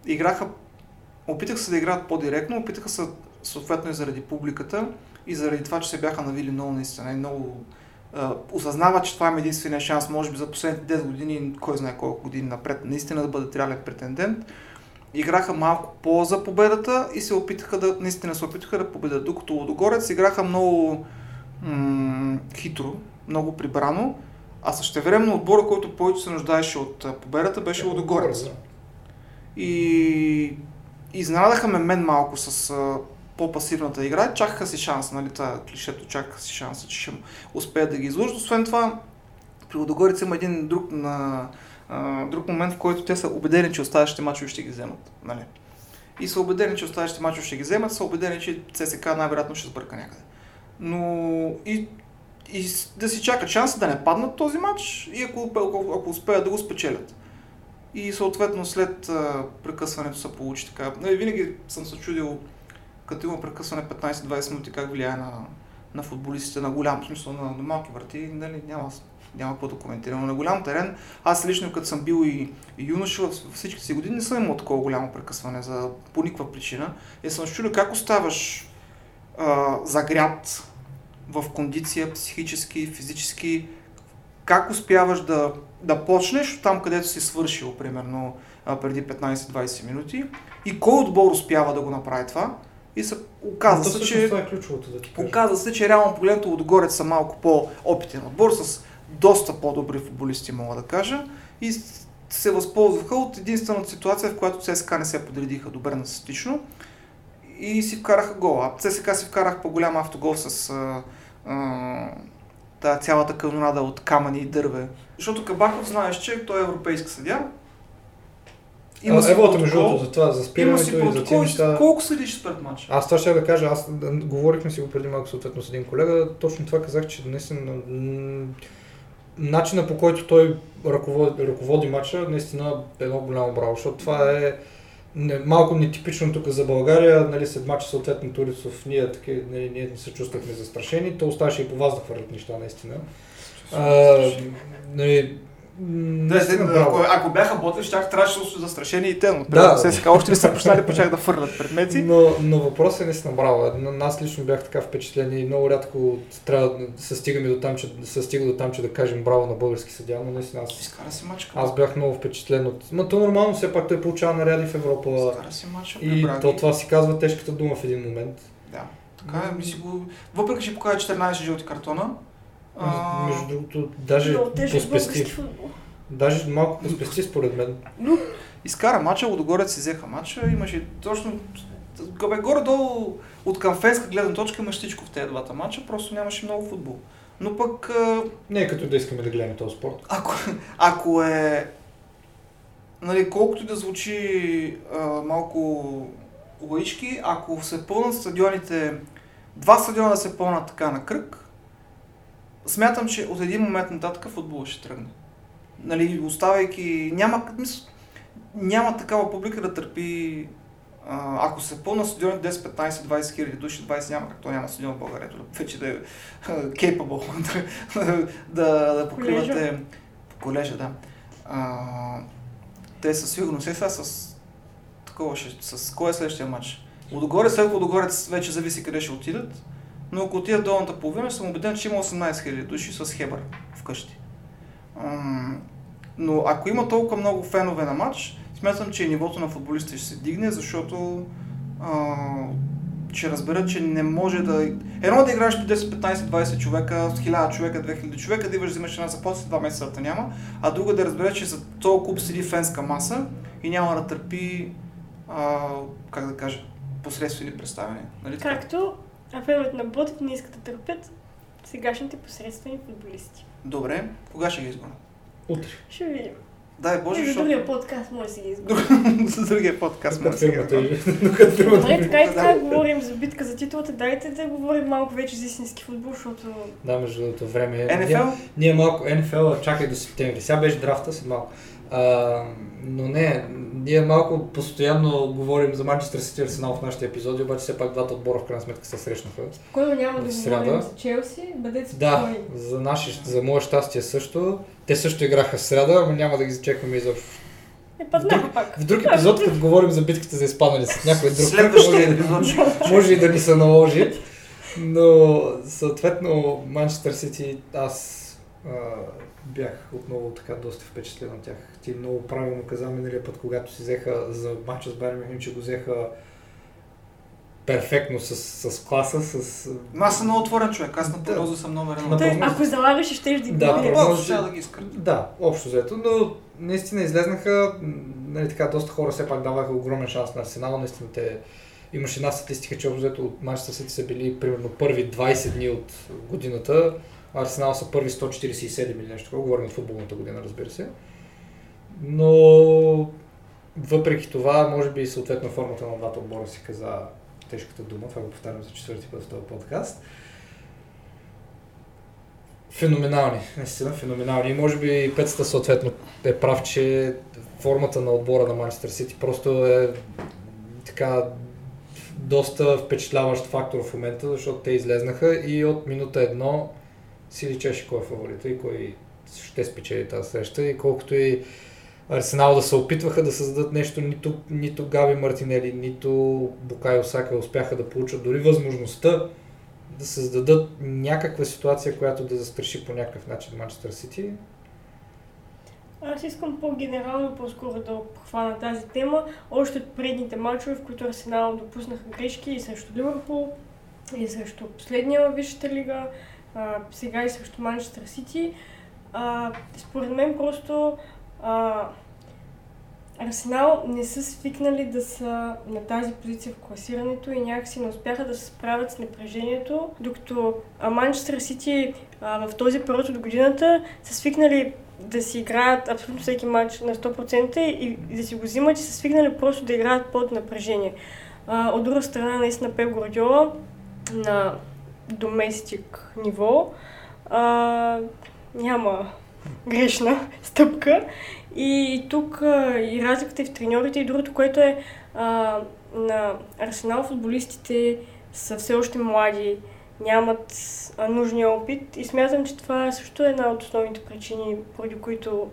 играха, опитах се да играят по-директно, опитаха се съответно и заради публиката и заради това, че се бяха навили много наистина и много осъзнава, че това е единствения шанс, може би за последните 10 години, кой знае колко години напред, наистина да бъдат реален претендент. играха малко по-за победата и се опитаха да, наистина се опитаха да победят. Докато Лодогорец играха много м- хитро, много прибрано, а същевременно отбора, който повече се нуждаеше от победата, беше Лодогорец. И изненадаха ме мен малко с а, по-пасивната игра. Чакаха си шанс, нали, това клишето, чакаха си шанса, че ще успеят да ги излъжат. Освен това, при Лодогорец има един друг, на, а, друг момент, в който те са убедени, че оставащите мачове ще ги вземат. Нали. И са убедени, че оставащите мачове ще ги вземат, са убедени, че ЦСК най-вероятно ще сбърка някъде. Но и, и да си чакат шанса да не паднат този матч и ако, ако, ако успеят да го спечелят. И съответно след а, прекъсването се получи така. Нали, винаги съм се чудил, като има прекъсване 15-20 минути, как влияе на, на футболистите на голям смисъл, на, на малки врати, нали, няма, няма какво да коментирам. Но на голям терен, аз лично като съм бил и, и юноша, във всичките си години не съм имал такова голямо прекъсване за по никаква причина. И съм чудил как оставаш а, загрят в кондиция психически, физически, как успяваш да, да почнеш там, където си свършил, примерно преди 15-20 минути и кой отбор успява да го направи това. И се оказа се, че... Това е ключовото да ти кажа. Оказа се, че реално погледнато отгорец са малко по-опитен отбор, с доста по-добри футболисти, мога да кажа. И се възползваха от единствената ситуация, в която ЦСКА не се подредиха добре на статично и си вкараха гол. А ЦСКА си вкарах по-голям автогол с а, а, тази цялата канонада от камъни и дърве. Защото Кабаков знаеш, че той е европейски съдя. Има а, Еволата между другото за това, за спирането и за тези неща. Колко съдиш спред матча? Аз това ще да кажа, аз говорихме си го преди малко съответно с един колега, точно това казах, че наистина начина по който той ръководи, ръководи матча, наистина е много голямо браво, защото това е не, малко нетипично тук за България, нали, след мача съответно Турицов, ние, таки, нали, ние не се чувствахме застрашени, то оставаше и по вас да хвърлят неща наистина. А, нали, да, ако, ако бяха ботли, ще трябваше да са застрашени и те, но да. се сега още ли са почнали почнах да фърлят предмети. Но, но въпросът е наистина браво. Аз лично бях така впечатлен и много рядко трябва да се стигаме до там, че, се стига до там, че да кажем браво на български съдя, но наистина аз, Изкара си мачка. аз бях много впечатлен от... Ма то нормално, все пак той получава наряди в Европа. Изкара си мачка, и то това си казва тежката дума в един момент. Да. Така е, ми си го... Въпреки, че покажа 14 жълти картона, а... Между другото, даже поспести. Даже малко поспести според мен. Но изкара мача, Лодогорец си взеха мача, имаше точно Габе, горе-долу от към фенска гледна точка имаш всичко в тези двата мача, просто нямаше много футбол. Но пък... Не е като да искаме да гледаме този спорт. Ако, ако е... Нали, колкото да звучи а, малко лаички, ако се пълнат стадионите, два стадиона да се пълнат така на кръг, смятам, че от един момент нататък футбол ще тръгне. Нали, оставайки... Няма, мисъл, няма такава публика да търпи а, ако се пълна стадион 10, 15, 20 хиляди души, 20 няма, както няма стадион в България, вече да е capable *laughs* да, да, да покривате колежа, да. А, те със сигурност е сега с такова ще, с кой е следващия матч? Лудогорец, след Лудогорец вече зависи къде ще отидат, но ако отидат долната половина, съм убеден, че има 18 000 души с Хебър вкъщи. Но ако има толкова много фенове на матч, смятам, че нивото на футболистите ще се дигне, защото а, ще разберат, че не може да... Едно да играеш по 10, 15, 20 човека, 1000 човека, 2000 човека, да имаш взимаш една заплата, два месеца няма, а друга да разбере, че за този клуб седи фенска маса и няма да търпи, а, как да кажа, посредствени представяния. Нали Както а феновете на Ботев не искат да търпят сегашните посредствени футболисти. Добре, кога ще ги изгонят? Утре. Ще видим. Дай Боже, За другия подкаст може да си ги изгоним. За *laughs* другия подкаст може да си ги Добре, така и така говорим за битка за титлата. Дайте да говорим малко вече за истински футбол, защото... Да, между другото време е... НФЛ? Ние малко, НФЛ, чакай до септември. Сега беше драфта, след малко. А, но не, ние малко постоянно говорим за Манчестър Сити и Арсенал в нашите епизоди, обаче все пак двата отбора в крайна сметка се срещнаха. Спокойно няма да говорим за Челси, бъдете спокойни. Да, за, наше, за мое щастие също. Те също играха в среда, но няма да ги зачекваме изобщо. Е, в, друг, пак. в друг епизод, като говорим за битката за изпадане с някой друг, Следващия епизод. може и да ни се наложи. Но съответно Манчестър Сити аз а, бях отново така доста впечатлен от тях. Ти много правилно каза миналия път, когато си взеха за мача с Байер Мюнхен, че го взеха перфектно с, с класа, с... Но аз съм много отворен човек, аз на Да. прогноза съм номер едно. Той, прогноз- ако залагаш, ще да Да, ги прогноз- Просто трябва да ги изкърта. Да, общо взето, но наистина излезнаха, нали така, доста хора все пак даваха огромен шанс на Арсенал, наистина те имаше една статистика, че общо взето от Манчестър Сити са били примерно първи 20 дни от годината, Арсенал са първи 147 или нещо такова, говорим от футболната година, разбира се. Но въпреки това, може би съответно формата на двата отбора си каза тежката дума, това го повтарям за четвърти път в този подкаст. Феноменални, наистина феноменални. И може би Пецата съответно е прав, че формата на отбора на Манчестър Сити просто е така доста впечатляващ фактор в момента, защото те излезнаха и от минута едно си личеше кой е фаворита и кой ще спечели тази среща и колкото и Арсенал да се опитваха да създадат нещо, нито, нито Габи Мартинели, нито Букай Осака успяха да получат дори възможността да създадат някаква ситуация, която да застраши по някакъв начин Манчестър Сити. Аз искам по-генерално по-скоро да обхвана тази тема. Още от предните матчове, в които Арсенал допуснаха грешки и срещу Ливърпул, и срещу последния във Висшата лига, а, сега и срещу Манчестър Сити. Според мен просто а, Арсенал не са свикнали да са на тази позиция в класирането и някакси не успяха да се справят с напрежението, докато Манчестър Сити в този период от годината са свикнали да си играят абсолютно всеки матч на 100% и, и да си го взимат и са свикнали просто да играят под напрежение. А, от друга страна, наистина Пеп Гвардиола на доместик ниво а, няма грешна стъпка. И тук а, и разликата и в треньорите и другото, което е а, на Арсенал футболистите са все още млади, нямат а, нужния опит и смятам, че това също е една от основните причини, поради които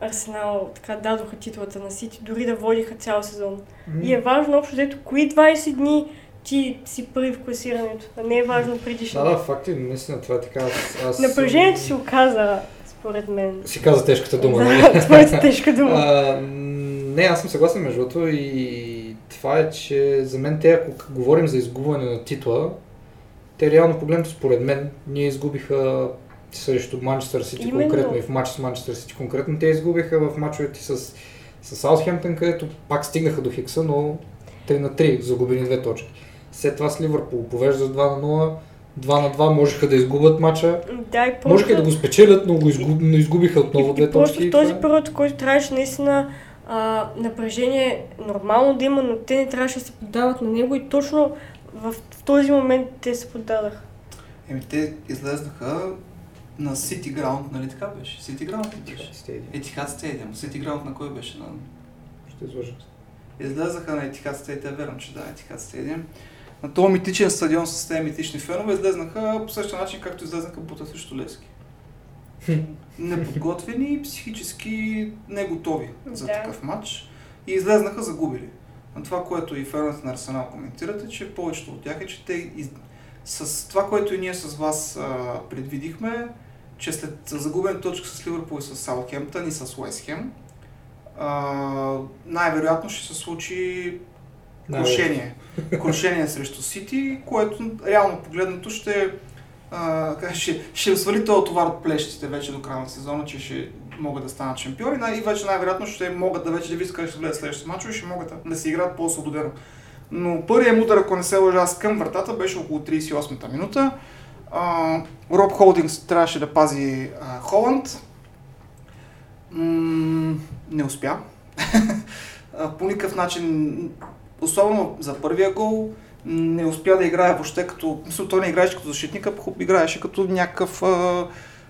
Арсенал така дадоха титлата на Сити, дори да водиха цял сезон. И е важно общо взето кои 20 дни ти си първи в класирането, а не е важно предишно. Да, да, факти, наистина това е така. Аз, аз Напрежението си оказа, според мен. Си каза тежката дума? Да, *laughs* твоята тежка дума. А, не, аз съм съгласен между другото и това е, че за мен те, ако говорим за изгубване на титла, те реално погледнато според мен, ние изгубиха срещу Манчестър Сити Именно. конкретно и в матч с Манчестър Сити конкретно, те изгубиха в мачовете с, с Саутхемптън, където пак стигнаха до Хикса, но 3 на 3, загубени две точки. След това с Ливърпул повежда с 2 на 0, 2 на 2 можеха да изгубят мача, Да, и просто... можеха да го спечелят, но го изгуб... но изгубиха отново и, две и просто точки. в този това е- период, който трябваше наистина а, напрежение нормално да има, но те не трябваше да се поддават на него и точно в, в този момент те се поддадаха. Еми, те излезнаха на City Ground, нали така беше? City Ground ли беше? Etihad Stadium. City Ground на кой беше? На... Ще излъжа. Излезаха на Etihad Stadium, верно, че да, Etihad Stadium. На този митичен стадион с тези митични фенове излезнаха по същия начин, както излезнаха Бута срещу Левски. *laughs* Неподготвени и психически не готови за такъв матч. И излезнаха загубили. На това, което и феновете на Арсенал коментират е, че повечето от тях е, че те из... с това, което и ние с вас а, предвидихме, че след загубен точка с Ливърпул и с Саутхемптън и с Уестхем, най-вероятно ще се случи крушение. крушение срещу Сити, което реално погледнато ще, а, ще, ще свали този товар от плещите вече до края на сезона, че ще могат да станат шампиони и вече най-вероятно ще могат да вече да видят къде ще гледат следващите мачове и ще могат да, си играят по-освободено. Но първият удар, ако не се лъжа аз към вратата, беше около 38-та минута. А, Роб Холдингс трябваше да пази а, Холанд. М- не успя. *laughs* По никакъв начин, особено за първия гол, не успя да играе въобще като... Мисля, той не играеше като защитник, а играеше като някакъв,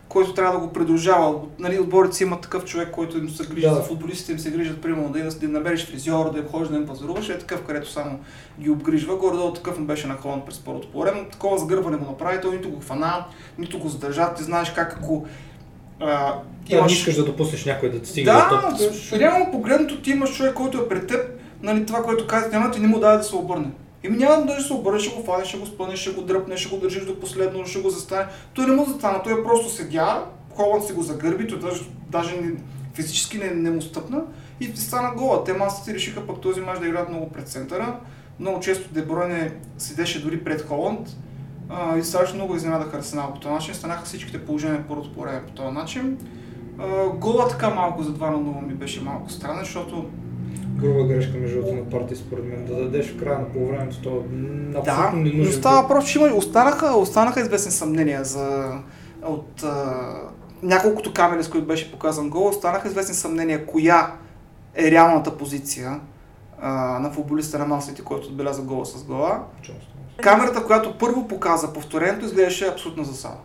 който трябва да го придружава. Нали, отборите си имат такъв човек, който им се грижи Да. за футболистите, им се грижат, примерно, да, им- да им набереш фризьор, да им ходиш да им пазаруваш, е такъв, където само ги обгрижва. Горе-долу такъв му беше на Холанд през първото по време. Такова сгърбване му направи, той нито го хвана, нито го задържа. Ти знаеш как ако а, Да, не искаш да допуснеш някой да стигне да, до топката. ще- реално погледнато ти имаш човек, който е пред теб, нали, това, което казвате, няма ти не му даде да се обърне. Ими няма да се обърне, ще го фанеш, ще го спънеш, ще го дръпнеш, ще го държиш до последно, ще го застане. Той не му застана, той е просто седя, Холанд си го загърби, той даже, даже не, физически не, не му стъпна и стана гола. Те масите решиха пък този мач да играят много пред центъра. Много често Дебройне седеше дори пред Холанд а, и страшно много изненадаха Арсенал по този начин. Станаха всичките положения първото по време по този начин. А, гола така малко за 2 на 0 ми беше малко странен, защото груба грешка между другото на партия, според мен. Да дадеш в края на полувремето, то е да. Но става въпрос, че има, останаха, останаха известни съмнения за, от а, няколкото камери, с които беше показан гол, останаха известни съмнения коя е реалната позиция а, на футболиста на Мансити, който отбеляза гола с гола. Камерата, която първо показа повторението, изглеждаше абсолютна засада.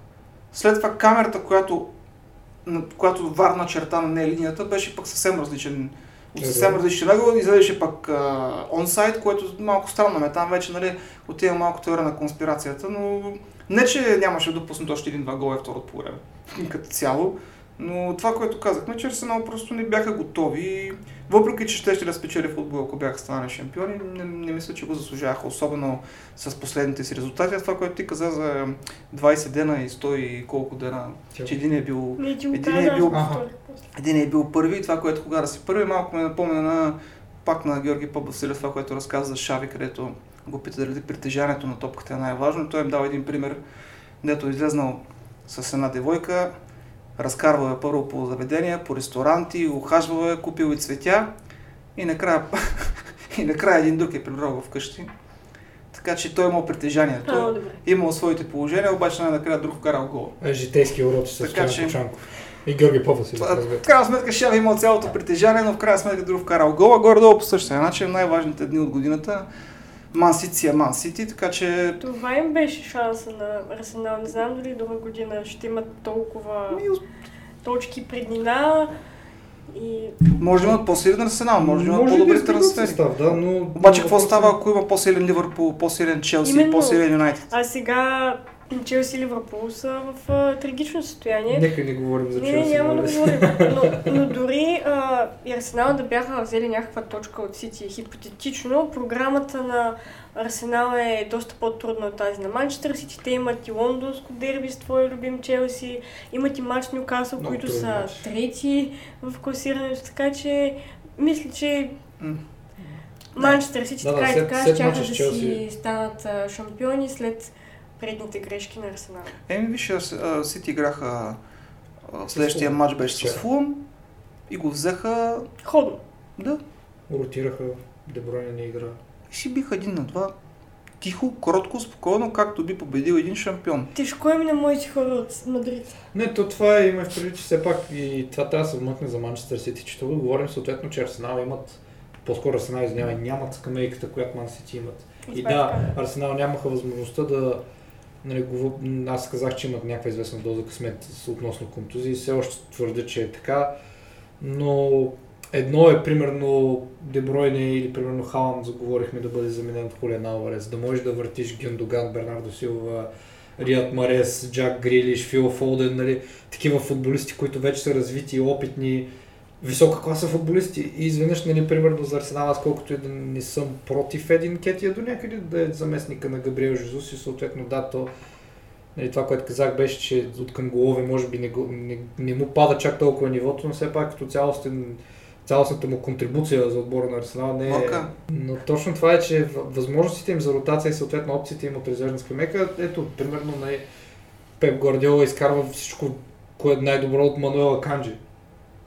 След това камерата, която, която варна черта на не линията, беше пък съвсем различен от съвсем различен ъгъл, изглеждаше пък онсайт, което е малко странно ме. Там вече нали, отива малко теория на конспирацията, но не, че нямаше допуснат още един-два гола и второто по време като цяло. Но това, което казахме, че Арсенал просто не бяха готови. Въпреки, че ще ще да спечели футбол, ако бяха станали шампиони, не, не мисля, че го заслужаваха, особено с последните си резултати. Това, което ти каза за 20 дена и 100 и колко дена, че един е бил, един е бил, един е бил първи. Това, което кога да си първи, малко ме напомня на пак на Георги Пабасилев, това, което разказа за Шави, където го пита дали притежанието на топката е най-важно. Той им дава един пример, дето е излезнал с една девойка, разкарвал е първо по заведения, по ресторанти, ухажвал е, купил и цветя и накрая, *laughs* и накрая един друг е прибрал вкъщи. Така че той имал притежанието, а, имал своите положения, обаче най-накрая друг вкарал гол. Е, житейски урок с така, че... И Георги Попов си В крайна сметка Шави имал цялото притежание, но в крайна сметка друг вкарал гола. Горе-долу по същия начин, най-важните дни от годината Ман Сити си е Ман Сити, така че... Това им беше шанса на Арсенал. Не знам дали друга година ще имат толкова Ми... точки преднина. И... Може да имат по-силен арсенал, може да имат по-добри трансфери. Състав, да, но... Обаче какво става, ако има по-силен Ливърпул, по-силен Челси, Именно... по-силен Юнайтед? А сега Челси и Ливърпул са в а, трагично състояние. Нека не говорим за Челси. Не, няма да говорим. Но, но дори а, и Арсенал да бяха взели някаква точка от Сити, хипотетично, програмата на Арсенал е доста по-трудна от тази на Манчестър Сити. Те имат и лондонско дерби с твой любим Челси, имат и матч Нюкасъл, които са матч. трети в класирането, така че мисля, че Манчестър Сити така да, и така ще да си станат шампиони след предните грешки на Арсенал. Еми, виж, Сити играха следващия матч беше с Фулъм и го взеха... Ходно. Да. Ротираха, Дебройне не игра. И си биха един на два. Тихо, кротко, спокойно, както би победил един шампион. Тежко е ми на моите хора от Мадрид. Не, то това е, има в предвид, че все пак и това трябва да се вмъкне за Манчестър Сити, че това говорим съответно, че Арсенал имат, по-скоро Арсенал извинява, нямат скамейката, която Ман Сити имат. И, и да, Арсенал нямаха възможността да Нали, аз казах, че имат някаква известна доза късмет относно контузии. Все още твърдя, че е така. Но едно е примерно Дебройне или примерно Халан, заговорихме да бъде заменен от Холен Алварес. Да можеш да въртиш Гюндоган, Бернардо Силва, Риат Марес, Джак Грилиш, Фил Фолден, нали, такива футболисти, които вече са развити и опитни, висока класа футболисти и изведнъж, нали, примерно за Арсенал, аз колкото и да не съм против един Кетия до някъде да е заместника на Габриел Жезус и съответно да, то нали, това, което казах беше, че от към голове може би не, не, не му пада чак толкова нивото, но все пак като цялостен цялостната му контрибуция за отбора на Арсенал не е... Okay. Но точно това е, че възможностите им за ротация и съответно опциите им от резервна скамейка, ето, примерно на Пеп Гвардиола изкарва всичко, което е най-добро от Мануела Канджи.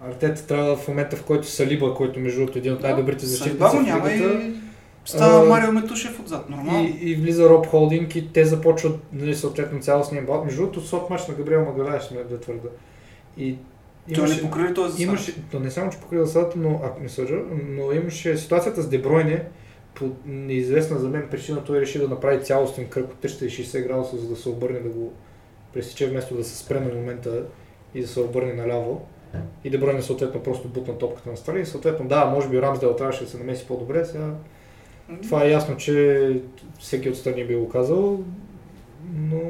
Артета трябва в момента, в който Салиба, който между другото е един от най-добрите защитници в няма и става Марио Метушев отзад, нормално. И, и влиза Роб Холдинг и те започват нали, съответно цялостния бал. Между другото, сот мач на Габриел Магаляеш сме да твърда. И Той не покрили този имаше, то не само, че покрива засадата, но ако не съжа, но имаше ситуацията с Дебройне, по неизвестна за мен причина той реши да направи цялостен кръг от 360 градуса, за да се обърне да го пресече вместо да се спре на момента и да се обърне наляво и да Бройне съответно просто бутна топката на страни. Съответно, да, може би Рамсдел трябваше да се намеси по-добре. Сега това е ясно, че всеки от страни би го казал, но...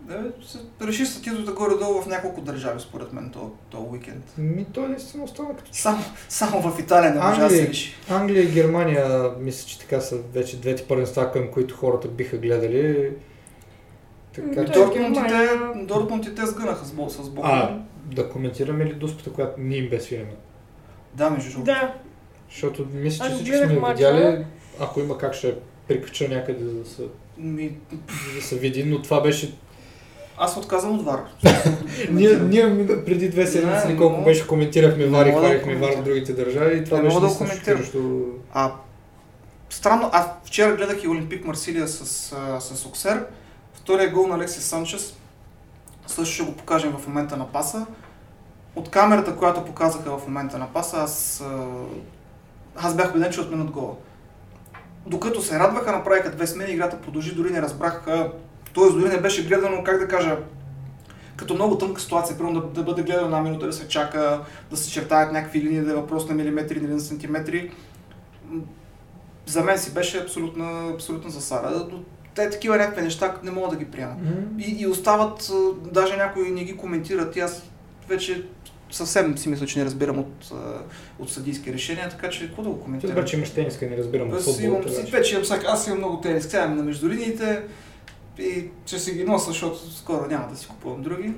Да, се реши статието горе-долу в няколко държави, според мен, то, то уикенд. Ми, той наистина остана като... Само, само в Италия не може да се реши. Англия и Германия, мисля, че така са вече двете първенства, към които хората биха гледали. Така, е Дортмунд и те, сгънаха с, Бол- с Бог. Да коментираме ли дуспата, която не им бе свирена? Да, между другото. Да, Защото мисля, че Аз всички сме мача. видяли, ако има как ще прикача някъде за да се, Ми, да се види, но това беше... аз отказвам от вар. *laughs* Ние, ние преди две седмици ли колко не беше коментирахме вар и мога да хвалихме вар в другите държави и това Не беше мога да коментирам. шокиращо. А, странно, аз вчера гледах и Олимпик Марсилия с, а, с Оксер. Втория гол на Алексис Санчес. Също ще го покажем в момента на паса. От камерата, която показаха в момента на паса, аз, аз бях убеден, че отменят гола. Докато се радваха, направиха две смени, играта продължи, дори не разбрах, а, т.е. дори не беше гледано, как да кажа, като много тънка ситуация, примерно да, да бъде гледано една минута, да се чака, да се чертаят някакви линии, да е въпрос на милиметри или на сантиметри. За мен си беше абсолютна, абсолютна засада. Те такива някакви неща не мога да ги приема. И, и остават, даже някои не ги коментират и аз вече съвсем си мисля, че не разбирам от, от съдийски решения, така че какво да го Ти коментирам? обаче имаш тениска, не разбирам от футбол. имам, си, че- вече имам всяка, аз имам много тенис, сега имам на междулиниите и ще си ги нося, защото скоро няма да си купувам други,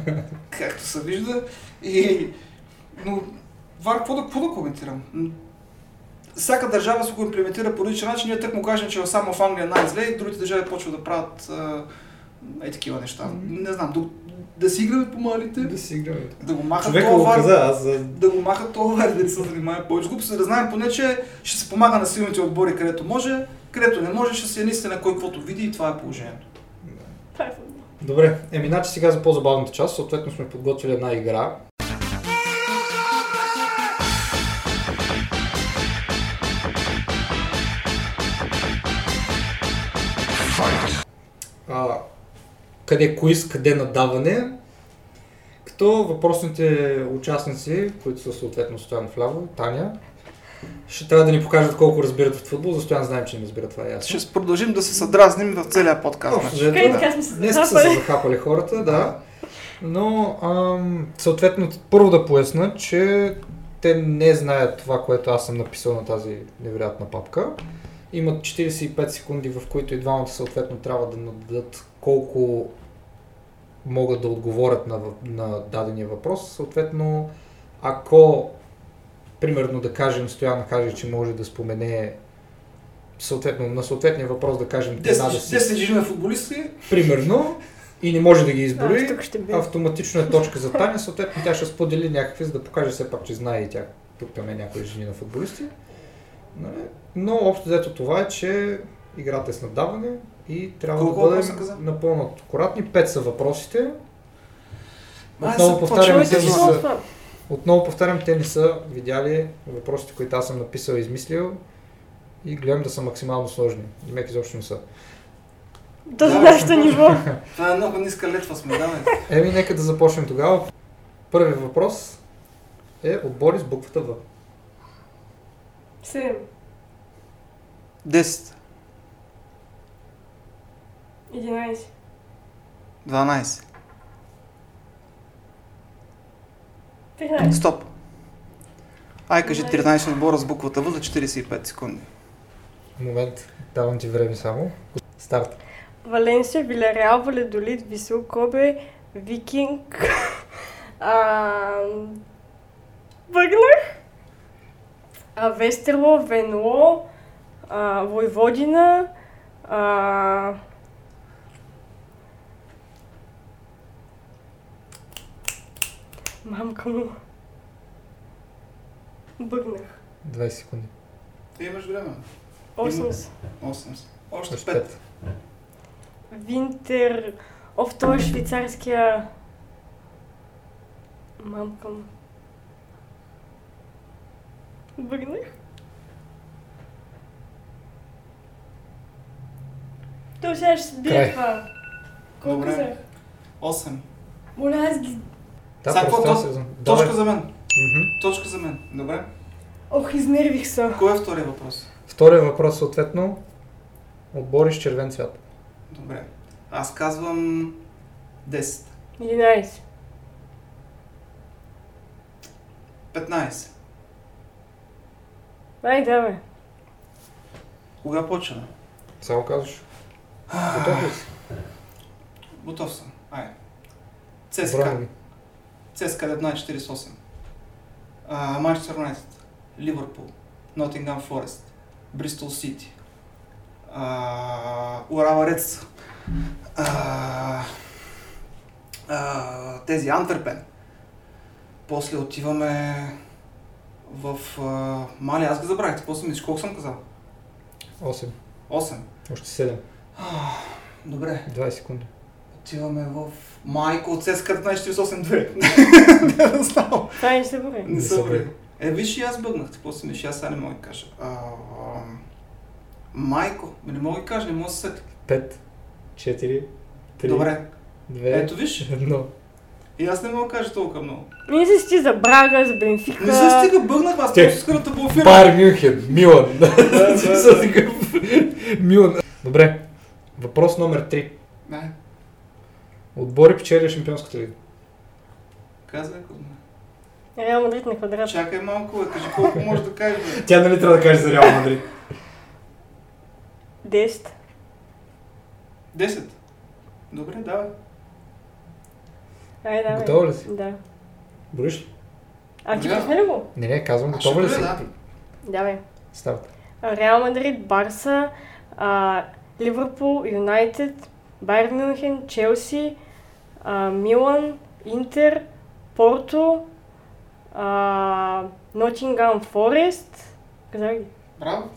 *laughs* както се вижда. И, но, Вар, какво да, какво да коментирам? Всяка държава си го имплементира по различен начин. Ние так му кажем, че само в Англия най-зле и другите държави почват да правят а, е такива неща. Мгм. Не знам, да, да си играме по малите, Да си играме. да го махат Човека това каза, аз за... да го махат това вар, да не се занимава повече глупости, да знаем поне, че ще се помага на силните отбори, където може, където не може, ще си е наистина кой каквото види и това е положението. това е футбол. Добре, еми значи сега за по-забавната част, съответно сме подготвили една игра. Къде куиз, къде надаване. Като въпросните участници, които са съответно Стоян вляво, Таня, ще трябва да ни покажат колко разбират от футбол. За Стоян знаем, че не разбира това е ясно. Ще продължим да се съдразним в целия подкаст. Общо да. се Днес са се захапали? захапали хората, да. Но, ам, съответно, първо да поясна, че те не знаят това, което аз съм написал на тази невероятна папка. Имат 45 секунди, в които и двамата съответно трябва да нададат колко могат да отговорят на, на дадения въпрос. Съответно, ако, примерно да кажем, Стоян каже, че може да спомене съответно, на съответния въпрос да кажем 10 13 10 жена футболисти, примерно, и не може да ги избори, бе. автоматично е точка за Таня, съответно тя ще сподели някакви, за да покаже все пак, че знае и тя тук там е някои жени на футболисти. Нали? Но общо взето това е, че играта е с надаване и трябва Колко да бъдем напълно акуратни. Пет са въпросите. Отново повтарям, те не са, отново повтарям, те не са видяли въпросите, които аз съм написал и измислил и гледам да са максимално сложни. Мек изобщо не са. До Да. нашето ниво. *laughs* това е много ниска летва сме, да, бе. Еми, нека да започнем тогава. Първият въпрос е отбори с буквата В. Седем. 10, 11. 12, 13. стоп. Ай, кажи 13 отбора с буквата В за 45 секунди. Момент, давам ти време само. Старт. Валенсия, Вилареал, Валедолит, Висел, Кобе, Викинг. А, Бъгнах. А, Вестерло, Венло, а, Войводина. А, Мамка му. Бъгнах. 20 секунди. Ти имаш време. 8. 8. Още Още 5. пет. Винтер. Оф, той е швейцарския... Мамка му. Бъгнах. То сега ще се бие това. Колко Добре. казах? 8. Моля, аз ги... Да, Сега какво? се знам. Точка за мен. Мгм. Точка за мен. Добре. Ох, изнервих се. Кой е втория въпрос? Втория въпрос съответно. Отбори с червен цвят. Добре. Аз казвам 10. 11. 15. Ай, да, бе. Кога почваме? Само казваш. Готов ли си? *sighs* Готов съм. Ай. ЦСКА. ЦСКА 1948. А, Манчестър Юнайтед. Ливърпул. Нотингам Форест. Бристол Сити. А, Урала Рец. А, а, тези Антверпен. После отиваме в а, Мали. Аз ги забравих. После мислиш колко съм казал? 8. 8. Още 7. Добре. 20 секунди. Отиваме в Майко от ЦСКА 19482. *laughs* Не да знам. Това не се брои. Не добре. бре. Е, виж и аз бъгнах. После ми аз сега не мога да кажа. А, а, Майко. Не мога да кажа, не мога да се сетя. 5, 4, 3, Добре. 2, Ето виж. 1. И аз не мога да кажа толкова много. Не се сти за Брага, за Бенфика. Не се стига, бъгнах аз. Просто искам да блофирам. Байер Мюнхен, Милан. *laughs* Милан. Добре. Въпрос номер 3. Отбори печели Шампионската лига. казвай, Кузма. Реал Мадрид на квадрат. Чакай малко, бе. Кажи колко можеш да кажеш, бе. Тя нали трябва да каже за Реал Мадрид? 10. 10. Добре, давай. Ай, давай. Готова ли си? Да. Бориш ли? А ти Да. пусна ли го? Не, не, казвам, А, готова ли си? да. Давай. Старт. Реал Мадрид, Барса, а, Ливърпул, Юнайтед, Байер Мюнхен, Челси, а, Милан, Интер, Порто, а, Нотингам Форест. Казах ги. Браво.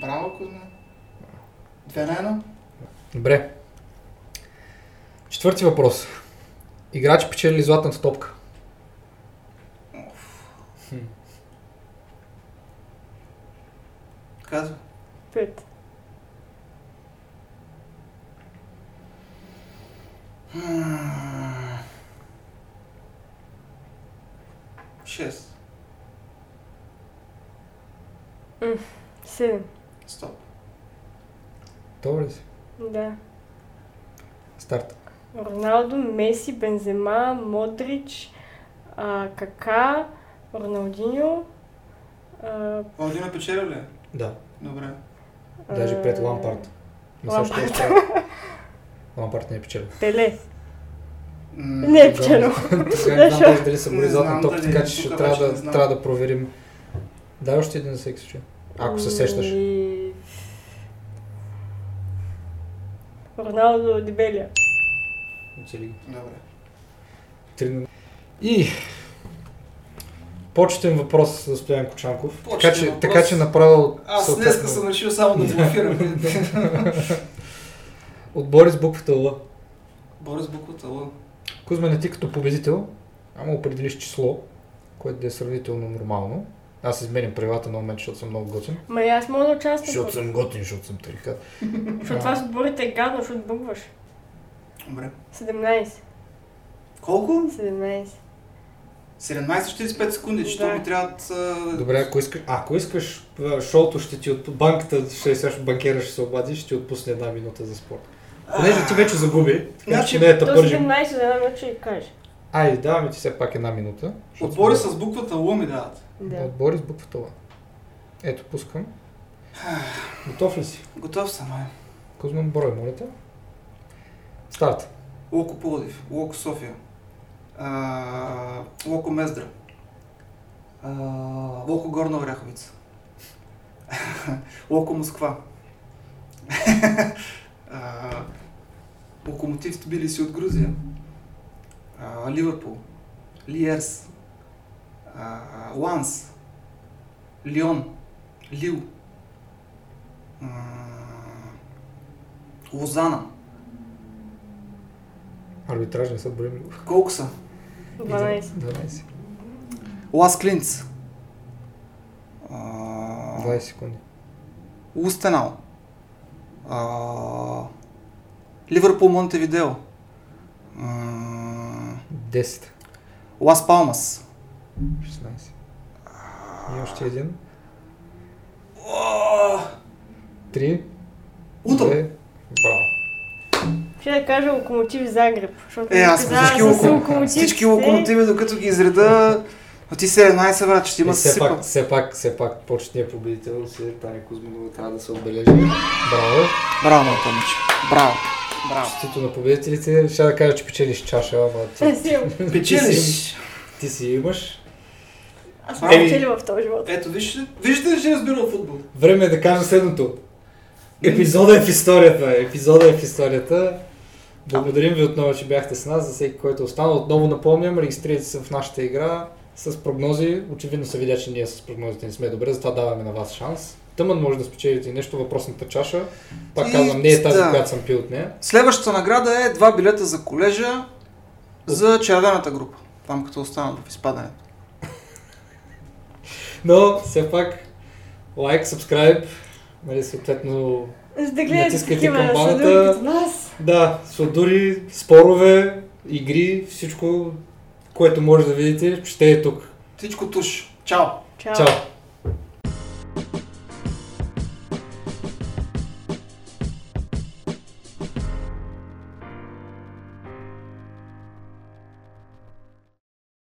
Браво, Кузма. Две на едно. Добре. Четвърти въпрос. Играч печели златната топка. Казва. 5. Шест. 7. Стоп. Готова ли си? Да. Старт. Роналдо, Меси, Бензема, Модрич, а, Кака, Роналдиньо. А, Владина печели ли? Да. Добре. Даже пред Лампард. Лампард. е справа. *laughs* Лампард не е печелил. Пеле. Не е. Тогава *laughs* не знам дали са знам топка, дали, така че ще трябва да, проверим. Дай още един всеки случай. Ако се сещаш. Ами, Роналдо Дибелия. Оцели. Добре. Три на- И почетен въпрос за Стоян Кочанков. Така че, въпрос. така че направил Аз съответно днеска съм решил само да блофирам. *laughs* отбори с буквата Л. Борис буквата Л. Кузма не ти като победител, ама определиш число, което да е сравнително нормално. Аз изменям правилата на момент, защото съм много готин. Ма и аз мога да участвам. Защото съм готин, защото съм тарикат. Защото това с отборите е гадно, защото бъгваш. Добре. 17. Колко? 17. 17-45 секунди, че Да. то ми трябват... а, Добре, ако искаш, ако искаш а, шоуто ще ти от банката, ще сега банкера ще се обади, ще ти отпусне една минута за спорт. Понеже ти вече загуби, така Значи, че не е До тъпържим. 17 за една минута ще ги кажеш. Айде, даваме ти все пак една минута. Отбори с буквата Л ми дават. Да. Отбори с буквата Л. Ето, пускам. Готов ли си? Готов съм, ай. Кузман брой, моля те. Старт. Локо Пловдив, Локо София, а, Локо Мездра, а, Локо Горна Оряховица, *laughs* Локо Москва, *laughs* а, Локомотив Тбилиси от Грузия, а, Ливърпул, Лиерс, а, Ланс, Лион, Лил, м, Лозана. Арбитражен съд броим ли? Колко са? 12. 12. Лас Клинц. А, 20 секунди. Устенал. Ливърпул Монтевидео. М, 10. Лас Палмас. 16. И още един. 3. Утро. Браво. Ще да кажа локомотив Загреб. Защото Е, аз всички, локомотив всички локомотиви, докато ги изреда, а ти 17 брат, ще има все, пак, все пак, все пак, почетният победител си е Таня Кузманова, трябва да се отбележи. Браво. Браво, моето момиче. Браво. Браво. Честито на победителите. Ще да кажа, че печелиш чаша, ама ти. Печелиш. ти си имаш. Аз съм печелила в този живот. Ето, вижте, вижте ли, че разбира от футбол. Време е да кажа следното. Епизода е в историята. Епизода е в историята. Благодарим ви отново, че бяхте с нас. За всеки, който е останал, отново напомням, регистрирайте се в нашата игра с прогнози. Очевидно се видя, че ние с прогнозите не сме добре, затова даваме на вас шанс. Тъмън може да спечелите и нещо, въпросната чаша. Пак И- казвам, не е тази, да. която съм пил от нея. Следващата награда е два билета за колежа за червената група. Там като останат в изпадането. Но, все пак, лайк, сабскрайб, нали, съответно, За да гледате Натискайте такива нас. да, сладури, спорове, игри, всичко, което може да видите, ще е тук. Всичко туш. Чао! Чао. Чао!